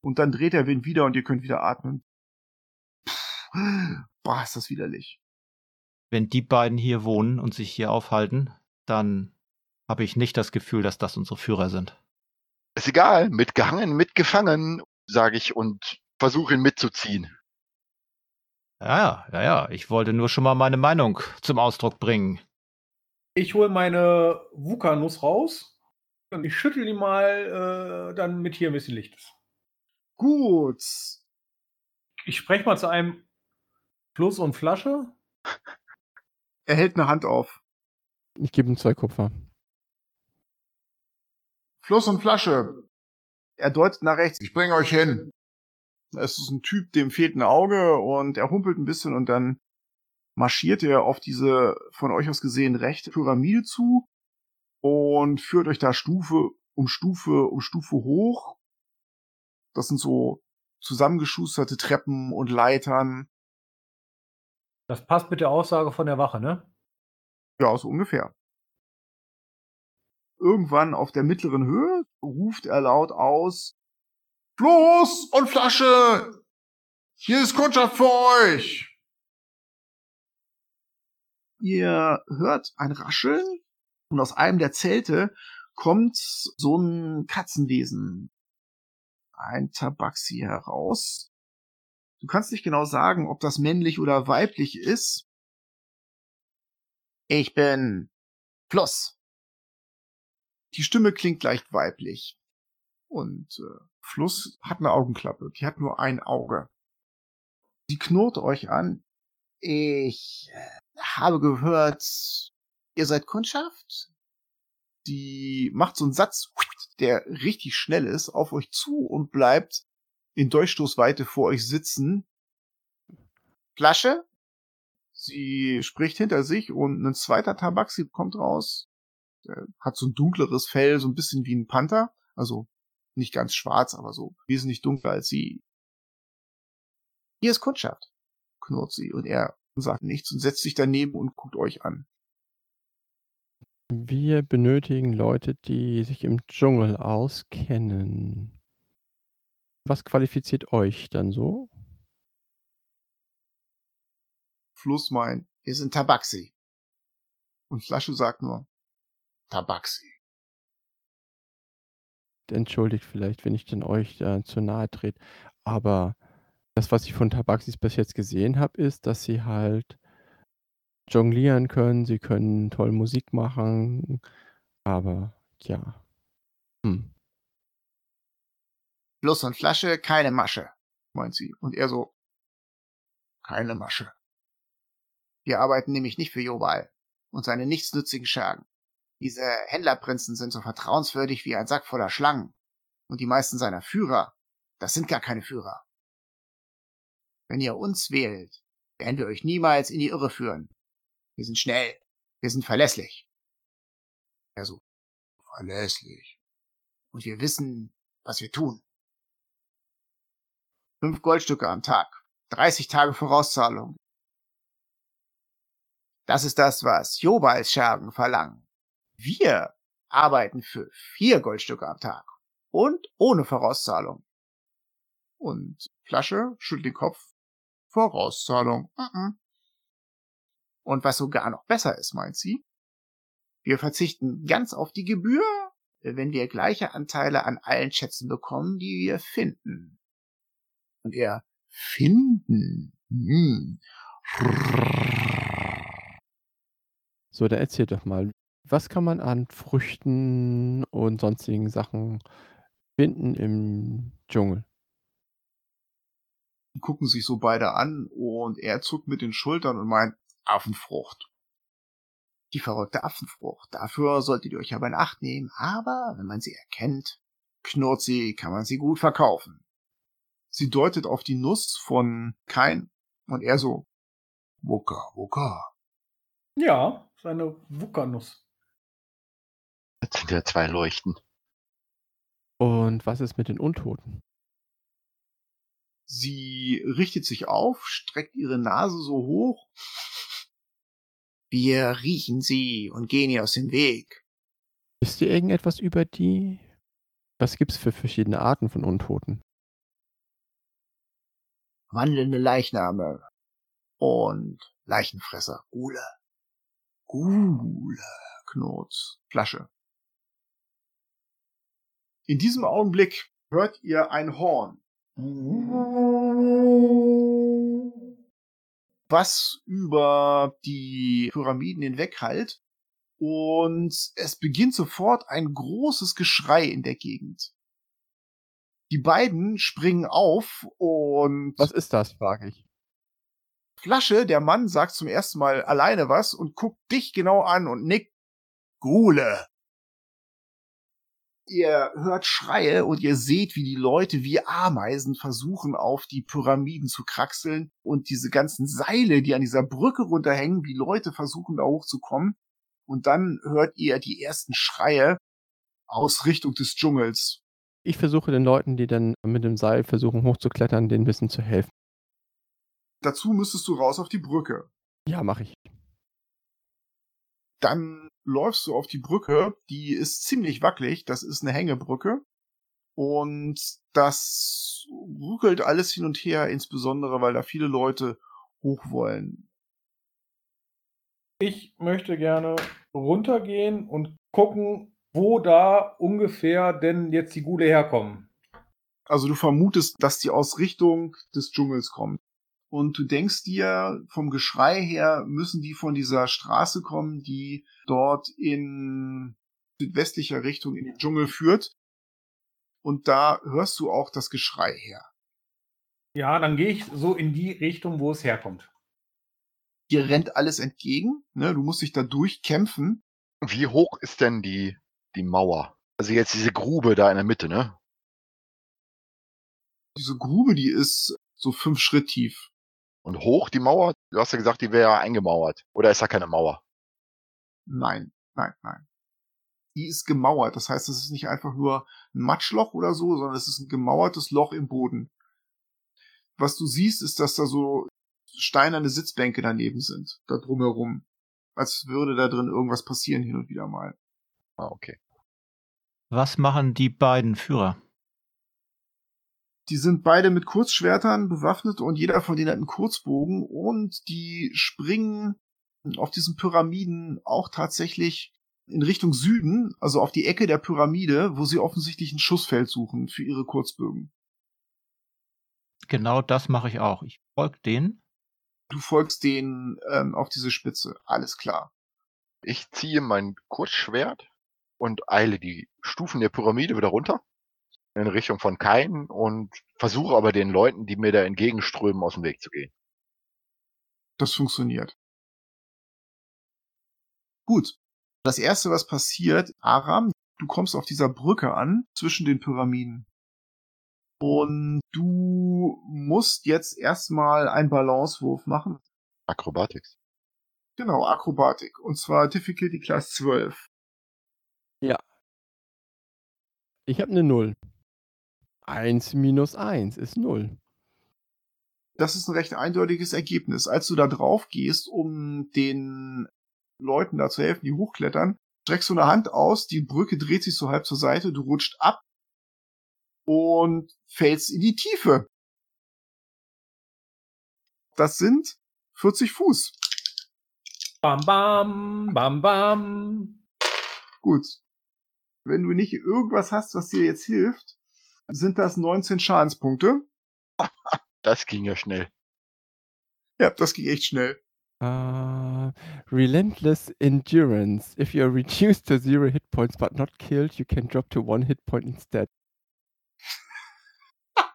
Und dann dreht der Wind wieder und ihr könnt wieder atmen. Puh, boah, ist das widerlich. Wenn die beiden hier wohnen und sich hier aufhalten, dann habe ich nicht das Gefühl, dass das unsere Führer sind. Ist egal, mitgehangen, mitgefangen, sage ich und versuche ihn mitzuziehen. Ja, ja, ja, ich wollte nur schon mal meine Meinung zum Ausdruck bringen. Ich hole meine Wuka-Nuss raus und ich schüttel die mal, äh, dann mit hier ein bisschen Licht ist. Gut. Ich spreche mal zu einem Plus und Flasche. Er hält eine Hand auf. Ich gebe ihm zwei Kupfer. Fluss und Flasche. Er deutet nach rechts. Ich bringe euch hin. Es ist ein Typ, dem fehlt ein Auge und er humpelt ein bisschen und dann marschiert er auf diese von euch aus gesehen rechte Pyramide zu und führt euch da Stufe um Stufe um Stufe hoch. Das sind so zusammengeschusterte Treppen und Leitern. Das passt mit der Aussage von der Wache, ne? Ja, so ungefähr. Irgendwann auf der mittleren Höhe ruft er laut aus, Floß und Flasche! Hier ist Kundschaft für euch! Ihr hört ein Rascheln und aus einem der Zelte kommt so ein Katzenwesen, ein Tabaxi heraus. Du kannst nicht genau sagen, ob das männlich oder weiblich ist. Ich bin Fluss. Die Stimme klingt leicht weiblich. Und äh, Fluss hat eine Augenklappe. Die hat nur ein Auge. Sie knurrt euch an. Ich habe gehört, ihr seid Kundschaft? Die macht so einen Satz, der richtig schnell ist, auf euch zu und bleibt in Durchstoßweite vor euch sitzen. Flasche? Sie spricht hinter sich und ein zweiter Tabaxi kommt raus. Der hat so ein dunkleres Fell, so ein bisschen wie ein Panther. Also nicht ganz schwarz, aber so wesentlich dunkler als sie. Hier ist Kundschaft, knurrt sie und er sagt nichts und setzt sich daneben und guckt euch an. Wir benötigen Leute, die sich im Dschungel auskennen. Was qualifiziert euch dann so? Fluss meint, wir sind Tabaxi. Und Flasche sagt nur, Tabaxi. Entschuldigt vielleicht, wenn ich dann euch äh, zu nahe trete, aber das, was ich von Tabaxis bis jetzt gesehen habe, ist, dass sie halt jonglieren können, sie können toll Musik machen, aber ja. Hm. Fluss und Flasche, keine Masche, meint sie. Und er so, keine Masche. Wir arbeiten nämlich nicht für Jobal und seine nichtsnützigen Schergen. Diese Händlerprinzen sind so vertrauenswürdig wie ein Sack voller Schlangen. Und die meisten seiner Führer, das sind gar keine Führer. Wenn ihr uns wählt, werden wir euch niemals in die Irre führen. Wir sind schnell. Wir sind verlässlich. Also, verlässlich. Und wir wissen, was wir tun. Fünf Goldstücke am Tag. 30 Tage Vorauszahlung. Das ist das, was Jobals Schergen verlangen. Wir arbeiten für vier Goldstücke am Tag und ohne Vorauszahlung. Und Flasche schüttelt den Kopf. Vorauszahlung. Und was sogar noch besser ist, meint sie, wir verzichten ganz auf die Gebühr, wenn wir gleiche Anteile an allen Schätzen bekommen, die wir finden. Und er finden. Hm. So, dann erzähl doch mal, was kann man an Früchten und sonstigen Sachen finden im Dschungel? Die gucken sich so beide an und er zuckt mit den Schultern und meint, Affenfrucht. Die verrückte Affenfrucht. Dafür solltet ihr euch aber in Acht nehmen, aber wenn man sie erkennt, knurrt sie, kann man sie gut verkaufen. Sie deutet auf die Nuss von Kain und er so, Wuka, Wuka. Ja, seine Wuka-Nuss. Jetzt sind ja zwei Leuchten. Und was ist mit den Untoten? Sie richtet sich auf, streckt ihre Nase so hoch. Wir riechen sie und gehen ihr aus dem Weg. Wisst ihr irgendetwas über die? Was gibt's für verschiedene Arten von Untoten? Wandelnde Leichname und Leichenfresser. Gule. Gule, knurrt Flasche. In diesem Augenblick hört ihr ein Horn. Was über die Pyramiden hinweg halt. Und es beginnt sofort ein großes Geschrei in der Gegend. Die beiden springen auf und. Was ist das, frage ich. Flasche, der Mann, sagt zum ersten Mal alleine was und guckt dich genau an und nickt. Gule. Ihr hört Schreie und ihr seht, wie die Leute wie Ameisen versuchen, auf die Pyramiden zu kraxeln und diese ganzen Seile, die an dieser Brücke runterhängen, wie Leute versuchen, da hochzukommen. Und dann hört ihr die ersten Schreie aus Richtung des Dschungels. Ich versuche den Leuten, die dann mit dem Seil versuchen hochzuklettern, denen ein bisschen zu helfen. Dazu müsstest du raus auf die Brücke. Ja, mache ich. Dann läufst du auf die Brücke, die ist ziemlich wackelig, das ist eine Hängebrücke. Und das ruckelt alles hin und her, insbesondere weil da viele Leute hoch wollen. Ich möchte gerne runtergehen und gucken, wo da ungefähr denn jetzt die Gule herkommen. Also du vermutest, dass die aus Richtung des Dschungels kommen. Und du denkst dir, vom Geschrei her müssen die von dieser Straße kommen, die dort in südwestlicher Richtung in den Dschungel führt. Und da hörst du auch das Geschrei her. Ja, dann gehe ich so in die Richtung, wo es herkommt. Dir rennt alles entgegen, ne? Du musst dich da durchkämpfen. Wie hoch ist denn die, die Mauer? Also jetzt diese Grube da in der Mitte, ne? Diese Grube, die ist so fünf Schritt tief. Und hoch die Mauer? Du hast ja gesagt, die wäre ja eingemauert. Oder ist da keine Mauer? Nein, nein, nein. Die ist gemauert. Das heißt, es ist nicht einfach nur ein Matschloch oder so, sondern es ist ein gemauertes Loch im Boden. Was du siehst, ist, dass da so steinerne Sitzbänke daneben sind, da drumherum. Als würde da drin irgendwas passieren hin und wieder mal. Ah, okay. Was machen die beiden Führer? Die sind beide mit Kurzschwertern bewaffnet und jeder von denen hat einen Kurzbogen und die springen auf diesen Pyramiden auch tatsächlich in Richtung Süden, also auf die Ecke der Pyramide, wo sie offensichtlich ein Schussfeld suchen für ihre Kurzbögen. Genau das mache ich auch. Ich folge denen. Du folgst denen ähm, auf diese Spitze. Alles klar. Ich ziehe mein Kurzschwert und eile die Stufen der Pyramide wieder runter in Richtung von Kain und versuche aber den Leuten, die mir da entgegenströmen, aus dem Weg zu gehen. Das funktioniert. Gut. Das erste, was passiert, Aram, du kommst auf dieser Brücke an zwischen den Pyramiden. Und du musst jetzt erstmal einen Balancewurf machen. Akrobatik. Genau, Akrobatik. Und zwar Difficulty Class 12. Ja. Ich habe eine 0. 1 minus 1 ist 0. Das ist ein recht eindeutiges Ergebnis. Als du da drauf gehst, um den Leuten da zu helfen, die hochklettern, streckst du eine Hand aus, die Brücke dreht sich so halb zur Seite, du rutscht ab und fällst in die Tiefe. Das sind 40 Fuß. Bam, bam, bam, bam. Gut. Wenn du nicht irgendwas hast, was dir jetzt hilft, sind das 19 Schadenspunkte. Das ging ja schnell. Ja, das ging echt schnell. Uh, relentless endurance. If you are reduced to zero hit points but not killed, you can drop to one hit point instead.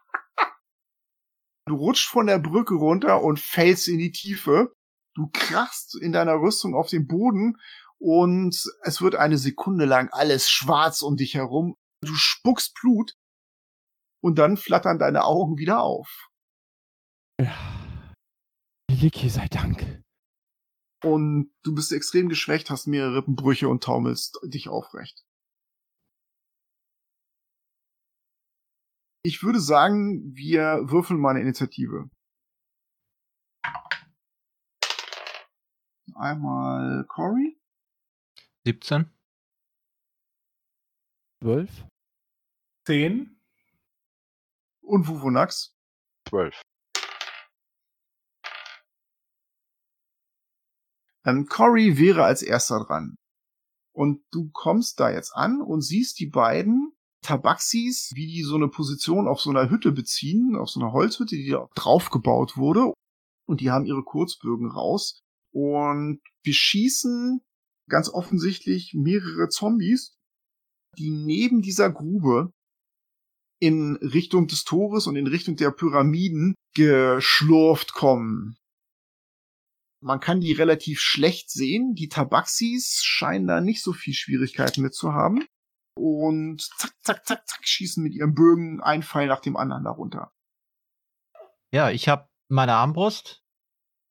Du rutschst von der Brücke runter und fällst in die Tiefe. Du krachst in deiner Rüstung auf den Boden und es wird eine Sekunde lang alles schwarz um dich herum. Du spuckst Blut und dann flattern deine Augen wieder auf. Ja. Liki sei Dank. Und du bist extrem geschwächt, hast mehrere Rippenbrüche und taumelst dich aufrecht. Ich würde sagen, wir würfeln mal eine Initiative. Einmal Cory. 17. 12. 10. Und Wuvonax. 12. Ähm, Cory wäre als erster dran. Und du kommst da jetzt an und siehst die beiden Tabaxis, wie die so eine Position auf so einer Hütte beziehen, auf so einer Holzhütte, die da draufgebaut wurde. Und die haben ihre Kurzbögen raus und beschießen ganz offensichtlich mehrere Zombies, die neben dieser Grube in Richtung des Tores und in Richtung der Pyramiden geschlurft kommen. Man kann die relativ schlecht sehen. Die Tabaxis scheinen da nicht so viel Schwierigkeiten mit zu haben. Und zack, zack, zack, zack, schießen mit ihren Bögen ein Pfeil nach dem anderen darunter. Ja, ich habe meine Armbrust,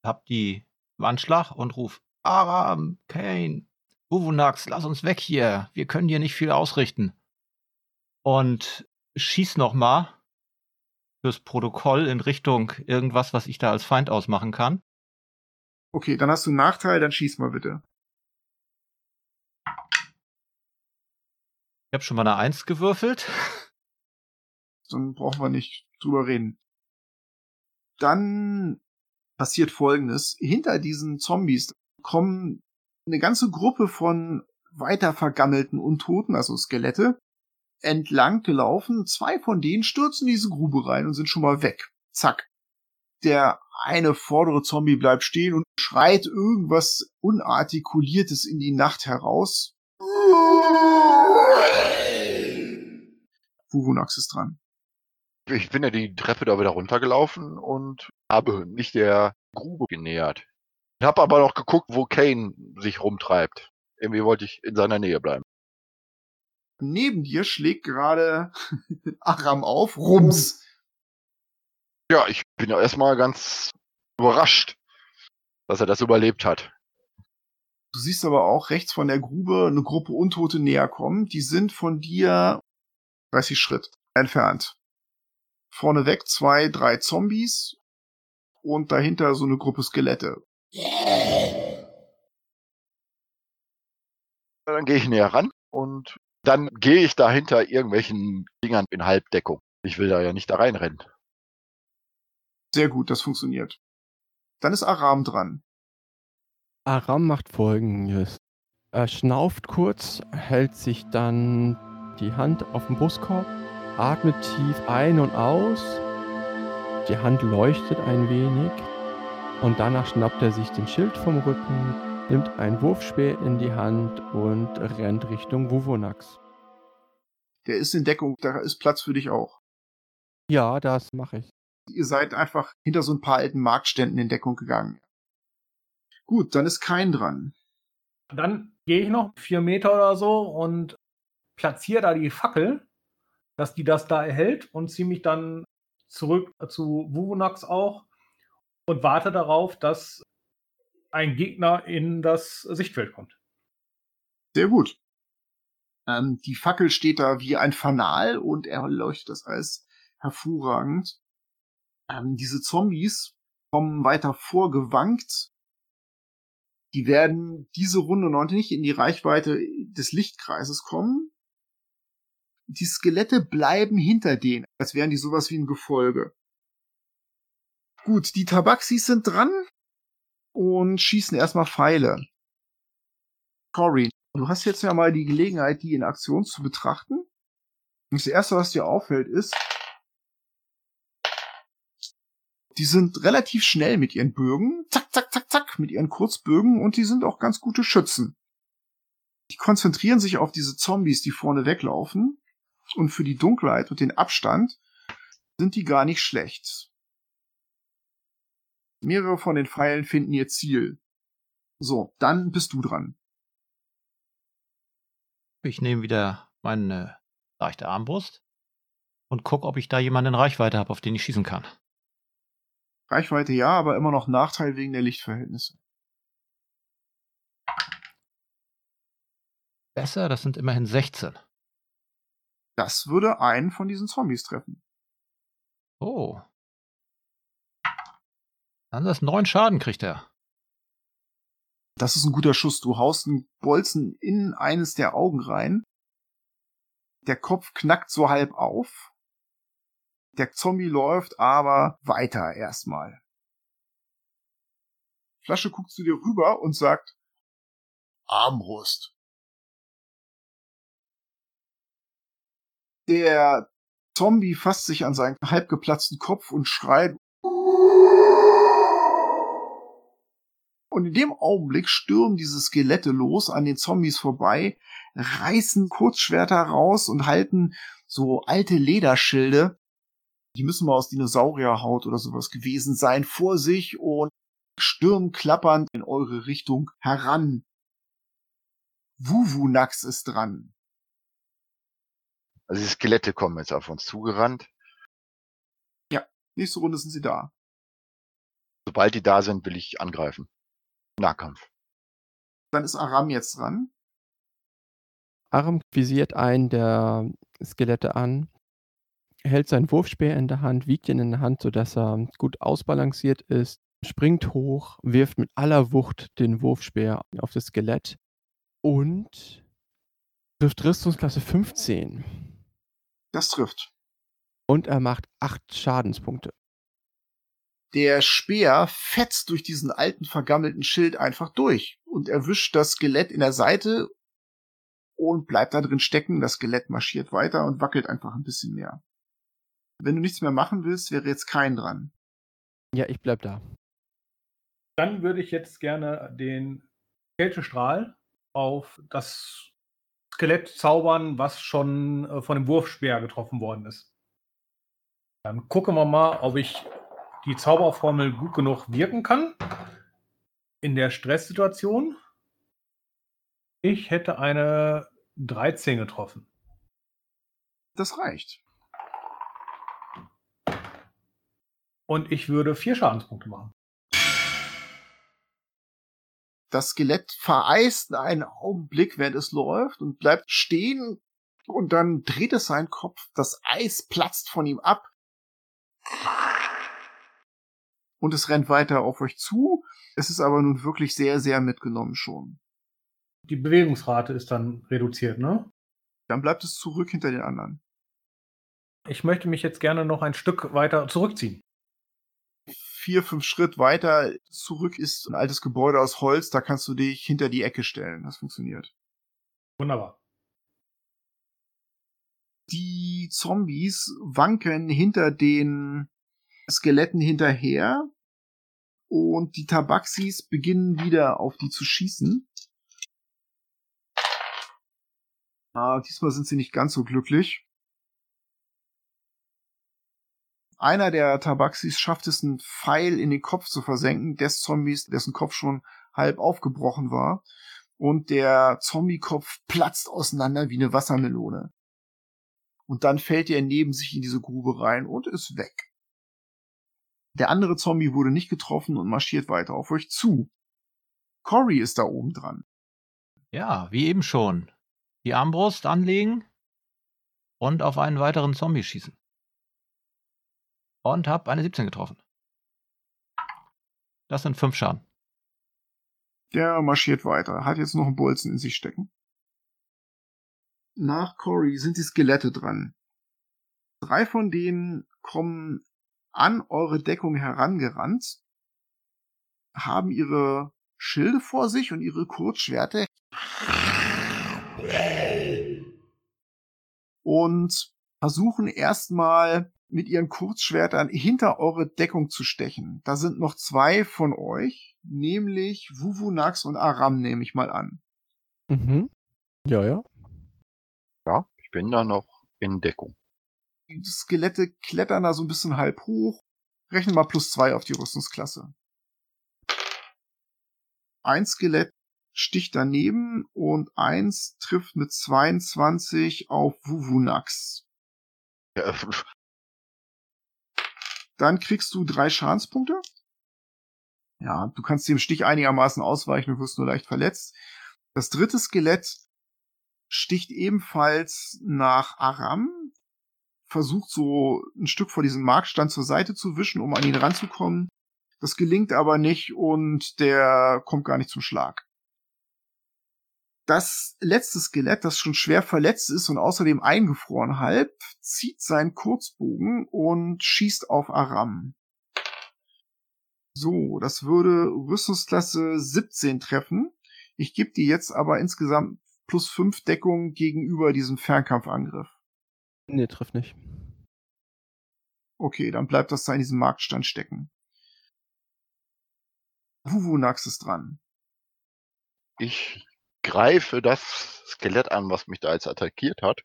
hab die im Anschlag und ruf Aram, Kane, Uvunax, lass uns weg hier. Wir können hier nicht viel ausrichten. Und schieß noch mal fürs Protokoll in Richtung irgendwas, was ich da als Feind ausmachen kann. Okay, dann hast du einen Nachteil, dann schieß mal bitte. Ich habe schon mal eine Eins gewürfelt. Dann brauchen wir nicht drüber reden. Dann passiert Folgendes. Hinter diesen Zombies kommen eine ganze Gruppe von weiter vergammelten Untoten, also Skelette, entlang gelaufen. Zwei von denen stürzen in diese Grube rein und sind schon mal weg. Zack. Der eine vordere Zombie bleibt stehen und schreit irgendwas Unartikuliertes in die Nacht heraus. Wuvunax ist dran. Ich bin ja die Treppe da wieder runtergelaufen und habe mich der Grube genähert. Ich habe aber noch geguckt, wo Kane sich rumtreibt. Irgendwie wollte ich in seiner Nähe bleiben. Neben dir schlägt gerade Aram auf. Rums. Ja, ich bin ja erstmal ganz überrascht, dass er das überlebt hat. Du siehst aber auch rechts von der Grube eine Gruppe Untote näher kommen. Die sind von dir 30 Schritt entfernt. Vorneweg zwei, drei Zombies und dahinter so eine Gruppe Skelette. Dann gehe ich näher ran und dann gehe ich dahinter irgendwelchen Dingern in Halbdeckung. Ich will da ja nicht da reinrennen. Sehr gut, das funktioniert. Dann ist Aram dran. Aram macht folgendes. Er schnauft kurz, hält sich dann die Hand auf den Brustkorb, atmet tief ein und aus. Die Hand leuchtet ein wenig und danach schnappt er sich den Schild vom Rücken, nimmt ein Wurfspeer in die Hand und rennt Richtung Wuvonax. Der ist in Deckung, da ist Platz für dich auch. Ja, das mache ich. Ihr seid einfach hinter so ein paar alten Marktständen in Deckung gegangen. Gut, dann ist kein dran. Dann gehe ich noch vier Meter oder so und platziere da die Fackel, dass die das da erhält und ziehe mich dann zurück zu Wuvunax auch und warte darauf, dass ein Gegner in das Sichtfeld kommt. Sehr gut. Ähm, die Fackel steht da wie ein Fanal und er leuchtet das alles hervorragend. Ähm, diese Zombies kommen weiter vorgewankt. Die werden diese Runde noch nicht in die Reichweite des Lichtkreises kommen. Die Skelette bleiben hinter denen, als wären die sowas wie ein Gefolge. Gut, die Tabaxis sind dran und schießen erstmal Pfeile. Cory, du hast jetzt ja mal die Gelegenheit, die in Aktion zu betrachten. Und das erste, was dir auffällt, ist, die sind relativ schnell mit ihren Bögen. Zack, zack, zack, zack, mit ihren Kurzbögen und die sind auch ganz gute Schützen. Die konzentrieren sich auf diese Zombies, die vorne weglaufen. Und für die Dunkelheit und den Abstand sind die gar nicht schlecht. Mehrere von den Pfeilen finden ihr Ziel. So, dann bist du dran. Ich nehme wieder meine leichte Armbrust und guck, ob ich da jemanden in Reichweite habe, auf den ich schießen kann. Reichweite ja, aber immer noch Nachteil wegen der Lichtverhältnisse. Besser, das sind immerhin 16. Das würde einen von diesen Zombies treffen. Oh. Dann das neun Schaden kriegt er. Das ist ein guter Schuss. Du haust einen Bolzen in eines der Augen rein. Der Kopf knackt so halb auf. Der Zombie läuft aber weiter erstmal. Flasche guckt zu dir rüber und sagt, Armbrust. der Zombie fasst sich an seinen halb geplatzten Kopf und schreit. Und in dem Augenblick stürmen diese Skelette los an den Zombies vorbei, reißen Kurzschwerter raus und halten so alte Lederschilde, die müssen mal aus Dinosaurierhaut oder sowas gewesen sein, vor sich und stürmen klappernd in eure Richtung heran. Wuvunax ist dran. Also die Skelette kommen jetzt auf uns zugerannt. Nächste Runde sind sie da. Sobald die da sind, will ich angreifen. Nahkampf. Dann ist Aram jetzt dran. Aram visiert einen der Skelette an, hält seinen Wurfspeer in der Hand, wiegt ihn in der Hand, sodass er gut ausbalanciert ist, springt hoch, wirft mit aller Wucht den Wurfspeer auf das Skelett und trifft Rüstungsklasse 15. Das trifft. Und er macht 8 Schadenspunkte. Der Speer fetzt durch diesen alten vergammelten Schild einfach durch und erwischt das Skelett in der Seite und bleibt da drin stecken. Das Skelett marschiert weiter und wackelt einfach ein bisschen mehr. Wenn du nichts mehr machen willst, wäre jetzt kein dran. Ja, ich bleib da. Dann würde ich jetzt gerne den Kältestrahl auf das Skelett zaubern, was schon äh, von dem Wurfspeer getroffen worden ist. Dann gucken wir mal, ob ich die Zauberformel gut genug wirken kann. In der Stresssituation. Ich hätte eine 13 getroffen. Das reicht. Und ich würde vier Schadenspunkte machen. Das Skelett vereist einen Augenblick, während es läuft und bleibt stehen und dann dreht es seinen Kopf. Das Eis platzt von ihm ab. Und es rennt weiter auf euch zu. Es ist aber nun wirklich sehr, sehr mitgenommen schon. Die Bewegungsrate ist dann reduziert, ne? Dann bleibt es zurück hinter den anderen. Ich möchte mich jetzt gerne noch ein Stück weiter zurückziehen. Vier, fünf Schritt weiter zurück ist ein altes Gebäude aus Holz. Da kannst du dich hinter die Ecke stellen. Das funktioniert. Wunderbar. Die Zombies wanken hinter den Skeletten hinterher und die Tabaxis beginnen wieder auf die zu schießen. Ah, diesmal sind sie nicht ganz so glücklich. Einer der Tabaxis schafft es, einen Pfeil in den Kopf zu versenken, des Zombies, dessen Kopf schon halb aufgebrochen war. Und der Zombie-Kopf platzt auseinander wie eine Wassermelone. Und dann fällt er neben sich in diese Grube rein und ist weg. Der andere Zombie wurde nicht getroffen und marschiert weiter auf euch zu. Cory ist da oben dran. Ja, wie eben schon. Die Armbrust anlegen und auf einen weiteren Zombie schießen. Und hab eine 17 getroffen. Das sind fünf Schaden. Der marschiert weiter, hat jetzt noch einen Bolzen in sich stecken. Nach Cory sind die Skelette dran. Drei von denen kommen an eure Deckung herangerannt, haben ihre Schilde vor sich und ihre Kurzschwerte und versuchen erstmal mit ihren Kurzschwertern hinter eure Deckung zu stechen. Da sind noch zwei von euch, nämlich Wuvunax und Aram, nehme ich mal an. Mhm. Ja, ja. Ja, ich bin da noch in Deckung. Die Skelette klettern da so ein bisschen halb hoch. Rechnen mal plus zwei auf die Rüstungsklasse. Ein Skelett sticht daneben und eins trifft mit 22 auf Wuvunax. Ja, Dann kriegst du drei Schadenspunkte. Ja, du kannst dem Stich einigermaßen ausweichen und wirst nur leicht verletzt. Das dritte Skelett sticht ebenfalls nach Aram, versucht so ein Stück vor diesem Marktstand zur Seite zu wischen, um an ihn ranzukommen. Das gelingt aber nicht und der kommt gar nicht zum Schlag. Das letzte Skelett, das schon schwer verletzt ist und außerdem eingefroren halb, zieht seinen Kurzbogen und schießt auf Aram. So, das würde Rüstungsklasse 17 treffen. Ich gebe dir jetzt aber insgesamt plus 5 Deckung gegenüber diesem Fernkampfangriff. Nee, trifft nicht. Okay, dann bleibt das da in diesem Marktstand stecken. Wuvunax ist dran. Ich greife das Skelett an, was mich da jetzt attackiert hat,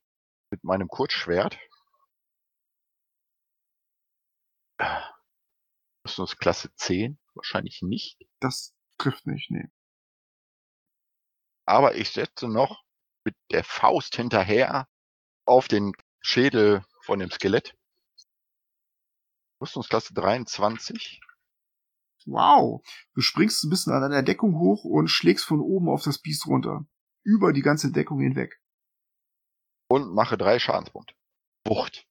mit meinem Kurzschwert. Rüstungsklasse 10, wahrscheinlich nicht. Das trifft nicht, nee. Aber ich setze noch mit der Faust hinterher auf den Schädel von dem Skelett. Rüstungsklasse 23. Wow. Du springst ein bisschen an deiner Deckung hoch und schlägst von oben auf das Biest runter. Über die ganze Deckung hinweg. Und mache drei Schadenspunkte. Wucht.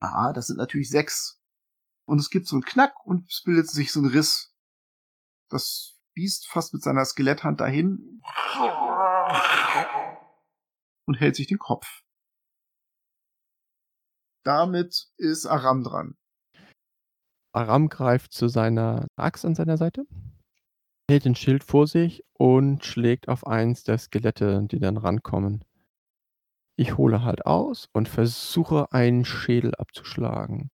Ah, das sind natürlich sechs. Und es gibt so einen Knack und es bildet sich so ein Riss. Das Biest fasst mit seiner Skeletthand dahin und hält sich den Kopf. Damit ist Aram dran. Aram greift zu seiner Axt an seiner Seite hält den Schild vor sich und schlägt auf eins der Skelette, die dann rankommen. Ich hole halt aus und versuche einen Schädel abzuschlagen.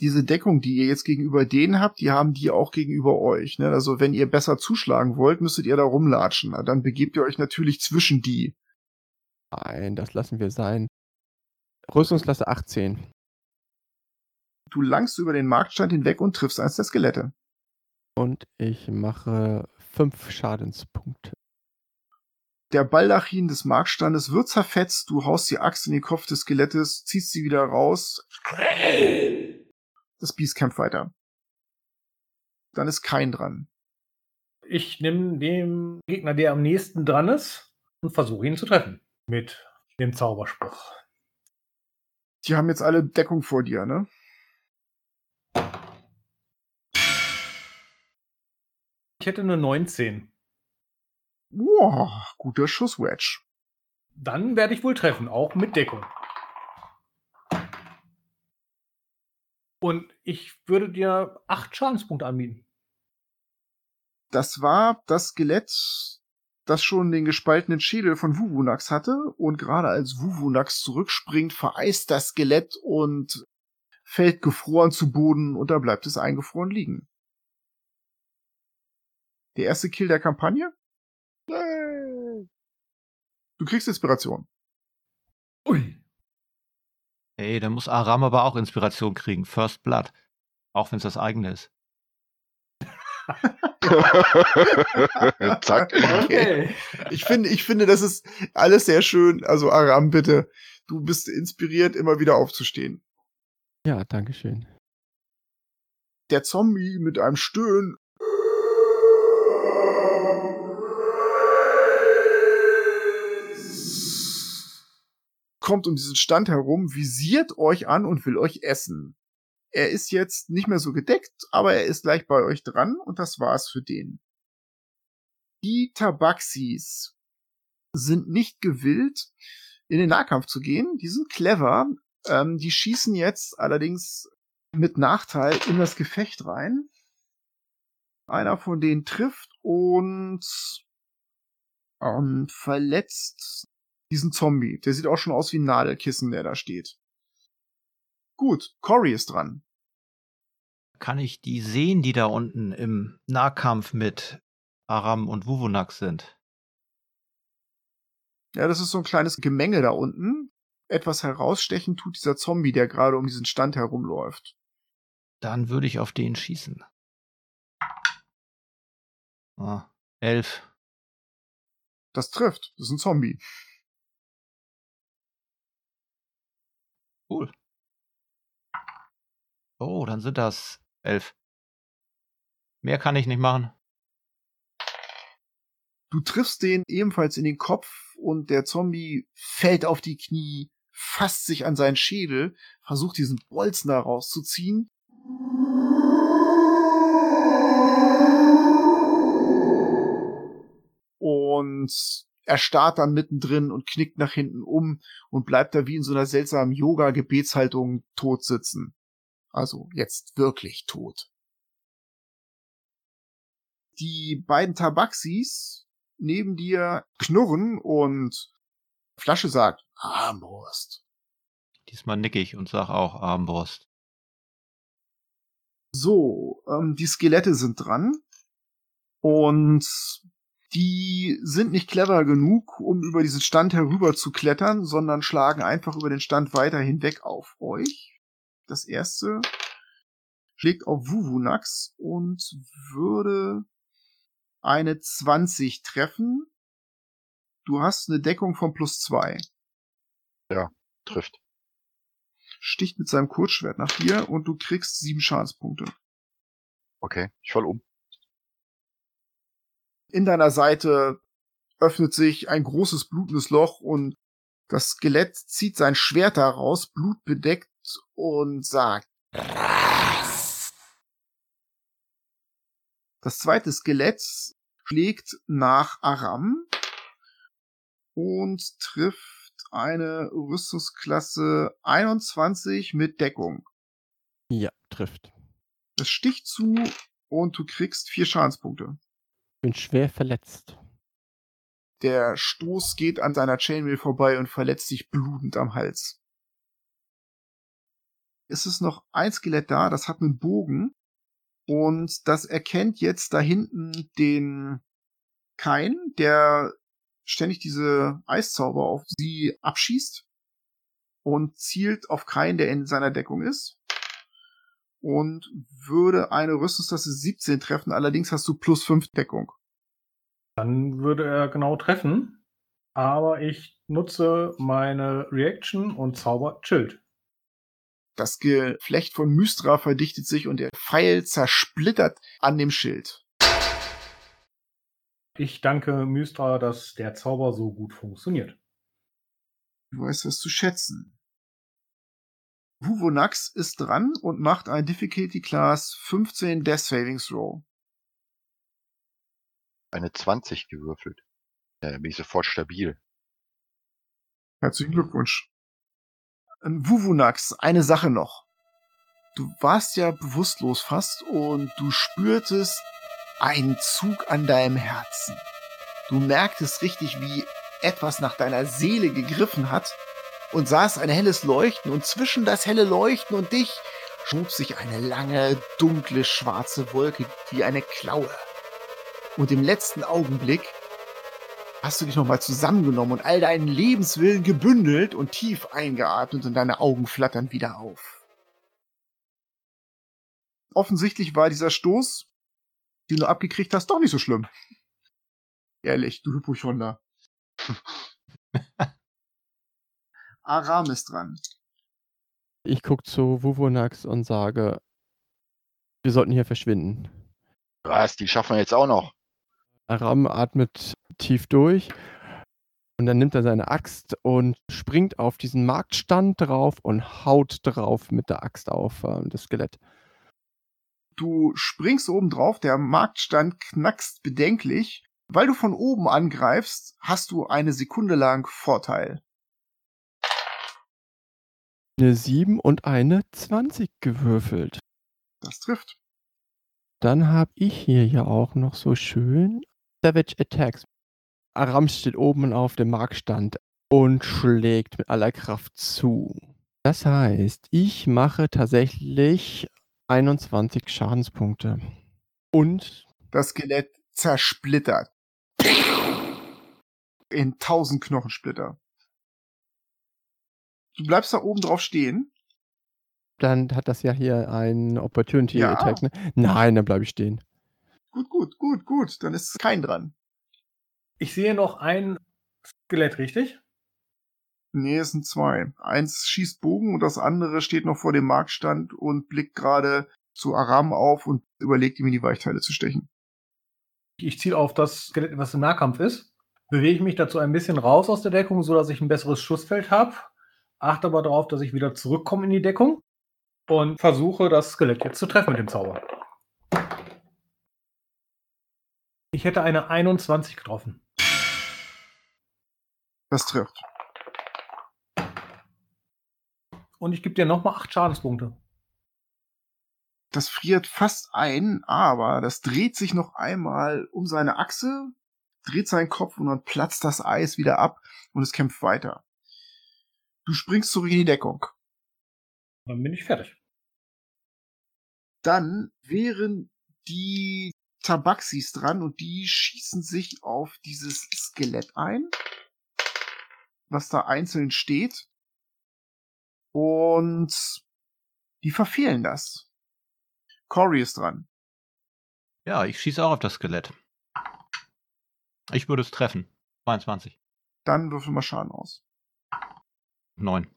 Diese Deckung, die ihr jetzt gegenüber denen habt, die haben die auch gegenüber euch. Ne? Also wenn ihr besser zuschlagen wollt, müsstet ihr da rumlatschen. Na, Dann begebt ihr euch natürlich zwischen die. Nein, das lassen wir sein. Rüstungsklasse 18. Du langst über den Marktstand hinweg und triffst eins der Skelette. Und ich mache fünf Schadenspunkte. Der Baldachin des Marktstandes wird zerfetzt, du haust die Axt in den Kopf des Skelettes, ziehst sie wieder raus. Das Biest kämpft weiter. Dann ist kein dran. Ich nehme dem Gegner, der am nächsten dran ist, und versuche ihn zu treffen. Mit dem Zauberspruch. Die haben jetzt alle Deckung vor dir, ne? Ich hätte eine 19. Wow, guter Schuss, Wedge. Dann werde ich wohl treffen, auch mit Deckung. Und ich würde dir acht Schadenspunkte anbieten. Das war das Skelett, das schon den gespaltenen Schädel von Wuvunax hatte. Und gerade als Wuvunax zurückspringt, vereist das Skelett und fällt gefroren zu Boden und da bleibt es eingefroren liegen. Der erste Kill der Kampagne? Du kriegst Inspiration. Ui. Ey, da muss Aram aber auch Inspiration kriegen. First Blood. Auch wenn es das eigene ist. Zack. Okay. Ich finde, ich finde, das ist alles sehr schön. Also Aram, bitte. Du bist inspiriert, immer wieder aufzustehen. Ja, Dankeschön. Der Zombie mit einem Stöhnen kommt um diesen Stand herum, visiert euch an und will euch essen. Er ist jetzt nicht mehr so gedeckt, aber er ist gleich bei euch dran und das war's für den. Die Tabaxis sind nicht gewillt, in den Nahkampf zu gehen. Die sind clever. Ähm, die schießen jetzt allerdings mit Nachteil in das Gefecht rein. Einer von denen trifft und ähm, verletzt diesen Zombie. Der sieht auch schon aus wie ein Nadelkissen, der da steht. Gut, Cory ist dran. Kann ich die sehen, die da unten im Nahkampf mit Aram und Wuvunax sind? Ja, das ist so ein kleines Gemenge da unten. Etwas herausstechen tut dieser Zombie, der gerade um diesen Stand herumläuft. Dann würde ich auf den schießen. Ah, elf. Das trifft. Das ist ein Zombie. Cool. Oh, dann sind das elf. Mehr kann ich nicht machen. Du triffst den ebenfalls in den Kopf und der Zombie fällt auf die Knie, fasst sich an seinen Schädel, versucht diesen Bolzen da rauszuziehen. Und er starrt dann mittendrin und knickt nach hinten um und bleibt da wie in so einer seltsamen Yoga-Gebetshaltung tot sitzen. Also jetzt wirklich tot. Die beiden Tabaxis neben dir knurren und Flasche sagt Armbrust. Diesmal nicke ich und sag auch Armbrust. So, ähm, die Skelette sind dran und die sind nicht clever genug, um über diesen Stand herüber zu klettern, sondern schlagen einfach über den Stand weiter hinweg auf euch. Das erste schlägt auf Wuvunax und würde eine 20 treffen. Du hast eine Deckung von plus zwei. Ja, trifft. Sticht mit seinem Kurzschwert nach dir und du kriegst sieben Schadenspunkte. Okay, ich fall um. In deiner Seite öffnet sich ein großes blutendes Loch und das Skelett zieht sein Schwert daraus, blutbedeckt und sagt. Das zweite Skelett schlägt nach Aram und trifft eine Rüstungsklasse 21 mit Deckung. Ja, trifft. Es sticht zu und du kriegst vier Schadenspunkte. Bin schwer verletzt. Der Stoß geht an seiner Chainmail vorbei und verletzt sich blutend am Hals. Es ist noch ein Skelett da, das hat einen Bogen und das erkennt jetzt da hinten den Kain, der ständig diese Eiszauber auf sie abschießt und zielt auf Kain, der in seiner Deckung ist. Und würde eine Rüstungstasse 17 treffen, allerdings hast du plus 5 Deckung. Dann würde er genau treffen. Aber ich nutze meine Reaction und zauber Schild. Das Geflecht von Mystra verdichtet sich und der Pfeil zersplittert an dem Schild. Ich danke Mystra, dass der Zauber so gut funktioniert. Du weißt das zu schätzen. Huvonax ist dran und macht ein Difficulty Class 15 Death Saving Throw. Eine 20 gewürfelt. Ja, dann bin ich sofort stabil. Herzlichen Glückwunsch. Ähm, Wuvunax, eine Sache noch. Du warst ja bewusstlos fast und du spürtest einen Zug an deinem Herzen. Du merktest richtig, wie etwas nach deiner Seele gegriffen hat und sahst ein helles Leuchten und zwischen das helle Leuchten und dich schob sich eine lange, dunkle, schwarze Wolke wie eine Klaue. Und im letzten Augenblick hast du dich nochmal zusammengenommen und all deinen Lebenswillen gebündelt und tief eingeatmet und deine Augen flattern wieder auf. Offensichtlich war dieser Stoß, den du abgekriegt hast, doch nicht so schlimm. Ehrlich, du Hypochonder. Aram ist dran. Ich gucke zu Wuvonax und sage, wir sollten hier verschwinden. Was, die schaffen wir jetzt auch noch. Aram atmet tief durch und dann nimmt er seine Axt und springt auf diesen Marktstand drauf und haut drauf mit der Axt auf äh, das Skelett. Du springst oben drauf, der Marktstand knackst bedenklich. Weil du von oben angreifst, hast du eine Sekunde lang Vorteil. Eine 7 und eine 20 gewürfelt. Das trifft. Dann habe ich hier ja auch noch so schön Savage Attacks. Aram steht oben auf dem Marktstand und schlägt mit aller Kraft zu. Das heißt, ich mache tatsächlich 21 Schadenspunkte. Und Das Skelett zersplittert. In tausend Knochensplitter. Du bleibst da oben drauf stehen. dann hat das ja hier ein Opportunity Ja. Attack. Ne? Nein, dann bleibe ich stehen. Gut, gut, gut, gut. Dann ist kein dran. Ich sehe noch ein Skelett, richtig? Nee, es sind zwei. Eins schießt Bogen und das andere steht noch vor dem Marktstand und blickt gerade zu Aram auf und überlegt ihm in die Weichteile zu stechen. Ich ziele auf das Skelett, was im Nahkampf ist, bewege mich dazu ein bisschen raus aus der Deckung, sodass ich ein besseres Schussfeld habe, achte aber darauf, dass ich wieder zurückkomme in die Deckung und versuche, das Skelett jetzt zu treffen mit dem Zauber. Ich hätte eine 21 getroffen. Das trifft. Und ich gebe dir nochmal 8 Schadenspunkte. Das friert fast ein, aber das dreht sich noch einmal um seine Achse, dreht seinen Kopf und dann platzt das Eis wieder ab und es kämpft weiter. Du springst zurück in die Deckung. Dann bin ich fertig. Dann wären die Tabaxis dran und die schießen sich auf dieses Skelett ein, was da einzeln steht. Und die verfehlen das. Cory ist dran. Ja, ich schieße auch auf das Skelett. Ich würde es treffen. 22. Dann würfel mal Schaden aus. 9.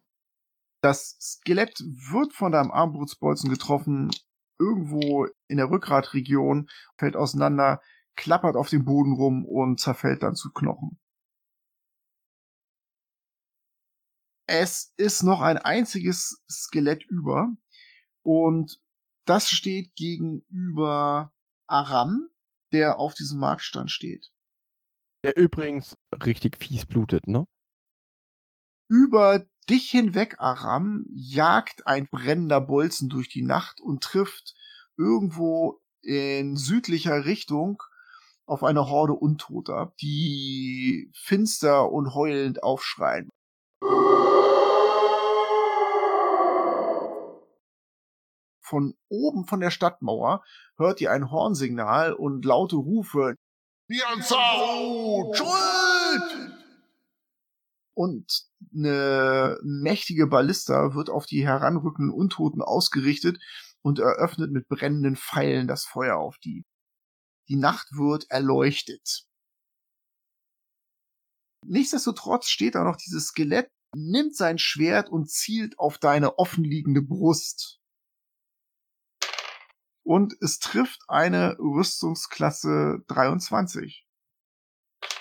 Das Skelett wird von deinem Armbrutsbolzen getroffen, irgendwo in der Rückgratregion, fällt auseinander, klappert auf dem Boden rum und zerfällt dann zu Knochen. Es ist noch ein einziges Skelett über und das steht gegenüber Aram, der auf diesem Marktstand steht. Der übrigens richtig fies blutet, ne? Über dich hinweg, Aram, jagt ein brennender Bolzen durch die Nacht und trifft irgendwo in südlicher Richtung auf eine Horde Untoter, die finster und heulend aufschreien. Von oben von der Stadtmauer hört ihr ein Hornsignal und laute Rufe. Nianzao, Schuld! Und eine mächtige Ballista wird auf die heranrückenden Untoten ausgerichtet und eröffnet mit brennenden Pfeilen das Feuer auf die. Die Nacht wird erleuchtet. Nichtsdestotrotz steht da noch dieses Skelett, nimmt sein Schwert und zielt auf deine offenliegende Brust. Und es trifft eine Rüstungsklasse 23.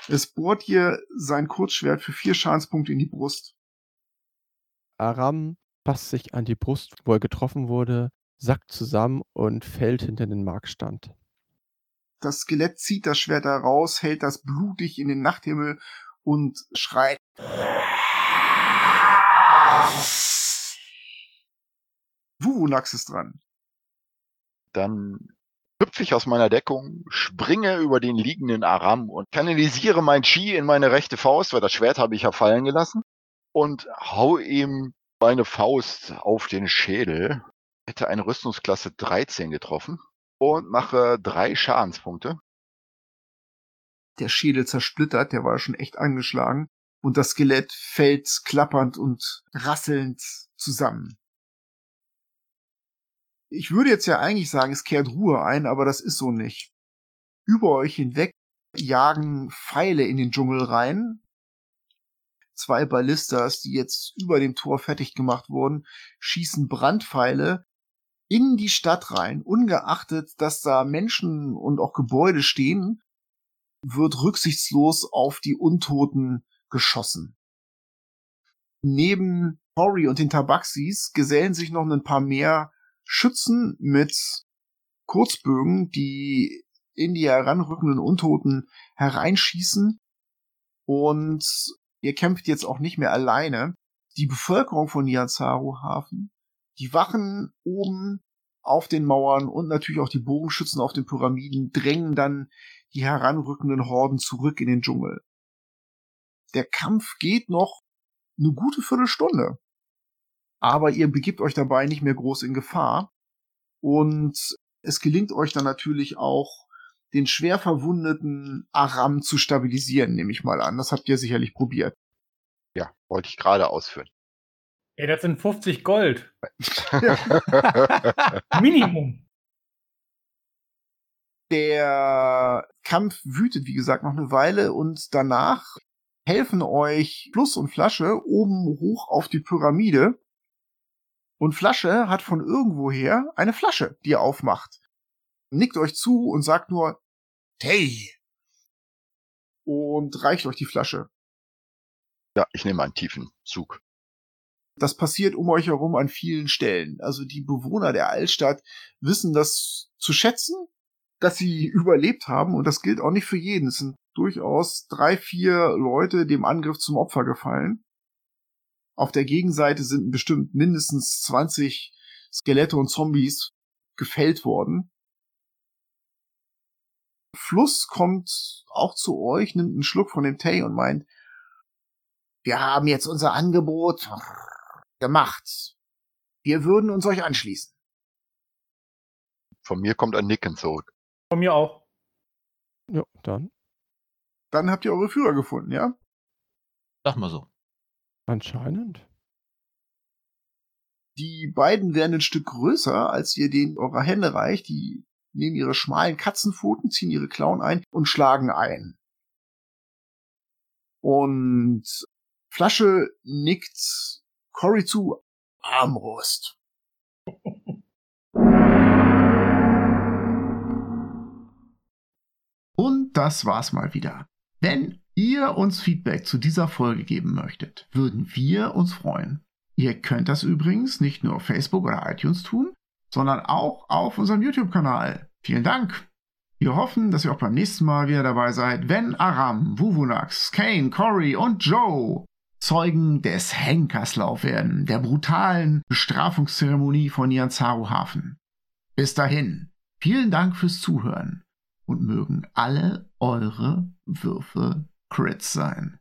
Es bohrt dir sein Kurzschwert für vier Schadenspunkte in die Brust. Aram passt sich an die Brust, wo er getroffen wurde, sackt zusammen und fällt hinter den Markstand. Das Skelett zieht das Schwert da raus, hält das blutig in den Nachthimmel und schreit. Wuvunax ist dran. Dann hüpfe ich aus meiner Deckung, springe über den liegenden Aram und kanalisiere mein Chi in meine rechte Faust, weil das Schwert habe ich ja fallen gelassen, und hau ihm meine Faust auf den Schädel. Hätte eine Rüstungsklasse 13 getroffen und mache drei Schadenspunkte. Der Schädel zersplittert, der war schon echt angeschlagen. Und das Skelett fällt klappernd und rasselnd zusammen. Ich würde jetzt ja eigentlich sagen, es kehrt Ruhe ein, aber das ist so nicht. Über euch hinweg jagen Pfeile in den Dschungel rein. Zwei Ballistas, die jetzt über dem Tor fertig gemacht wurden, schießen Brandpfeile in die Stadt rein, ungeachtet, dass da Menschen und auch Gebäude stehen, wird rücksichtslos auf die Untoten geschossen. Neben Cory und den Tabaxis gesellen sich noch ein paar mehr Schützen mit Kurzbögen, die in die heranrückenden Untoten hereinschießen. Und ihr kämpft jetzt auch nicht mehr alleine. Die Bevölkerung von Niazaru Hafen, die Wachen oben auf den Mauern und natürlich auch die Bogenschützen auf den Pyramiden drängen dann die heranrückenden Horden zurück in den Dschungel. Der Kampf geht noch eine gute Viertelstunde. Aber ihr begibt euch dabei nicht mehr groß in Gefahr. Und es gelingt euch dann natürlich auch, den schwer verwundeten Aram zu stabilisieren, nehme ich mal an. Das habt ihr sicherlich probiert. Ja, wollte ich gerade ausführen. Ey, das sind 50 Gold. Minimum. Der Kampf wütet, wie gesagt, noch eine Weile und danach helfen euch Fluss und Flasche oben hoch auf die Pyramide. Und Flasche hat von irgendwoher eine Flasche, die er aufmacht. Nickt euch zu und sagt nur Hey! Und reicht euch die Flasche. Ja, ich nehme einen tiefen Zug. Das passiert um euch herum an vielen Stellen. Also die Bewohner der Altstadt wissen das zu schätzen, dass sie überlebt haben und das gilt auch nicht für jeden. Es sind durchaus drei, vier Leute dem Angriff zum Opfer gefallen. Auf der Gegenseite sind bestimmt mindestens 20 Skelette und Zombies gefällt worden. Fluss kommt auch zu euch, nimmt einen Schluck von dem Tee und meint, wir haben jetzt unser Angebot gemacht. Wir würden uns euch anschließen. Von mir kommt ein Nicken zurück. Von mir auch. Ja, dann. Dann habt ihr eure Führer gefunden, ja? Sag mal so. Anscheinend. Die beiden werden ein Stück größer, als ihr denen eurer Hände reicht. Die nehmen ihre schmalen Katzenpfoten, ziehen ihre Klauen ein und schlagen ein. Und Flasche nickt Cory zu Armbrust. Und das war's mal wieder. Wenn ihr uns Feedback zu dieser Folge geben möchtet, würden wir uns freuen. Ihr könnt das übrigens nicht nur auf Facebook oder iTunes tun, sondern auch auf unserem YouTube-Kanal. Vielen Dank! Wir hoffen, dass ihr auch beim nächsten Mal wieder dabei seid, wenn Aram, Wuvunax, Kane, Cory und Joe Zeugen des Henkerslauf werden, der brutalen Bestrafungszeremonie von Nianzaru Hafen. Bis dahin, vielen Dank fürs Zuhören und mögen alle eure Würfe Crits sein.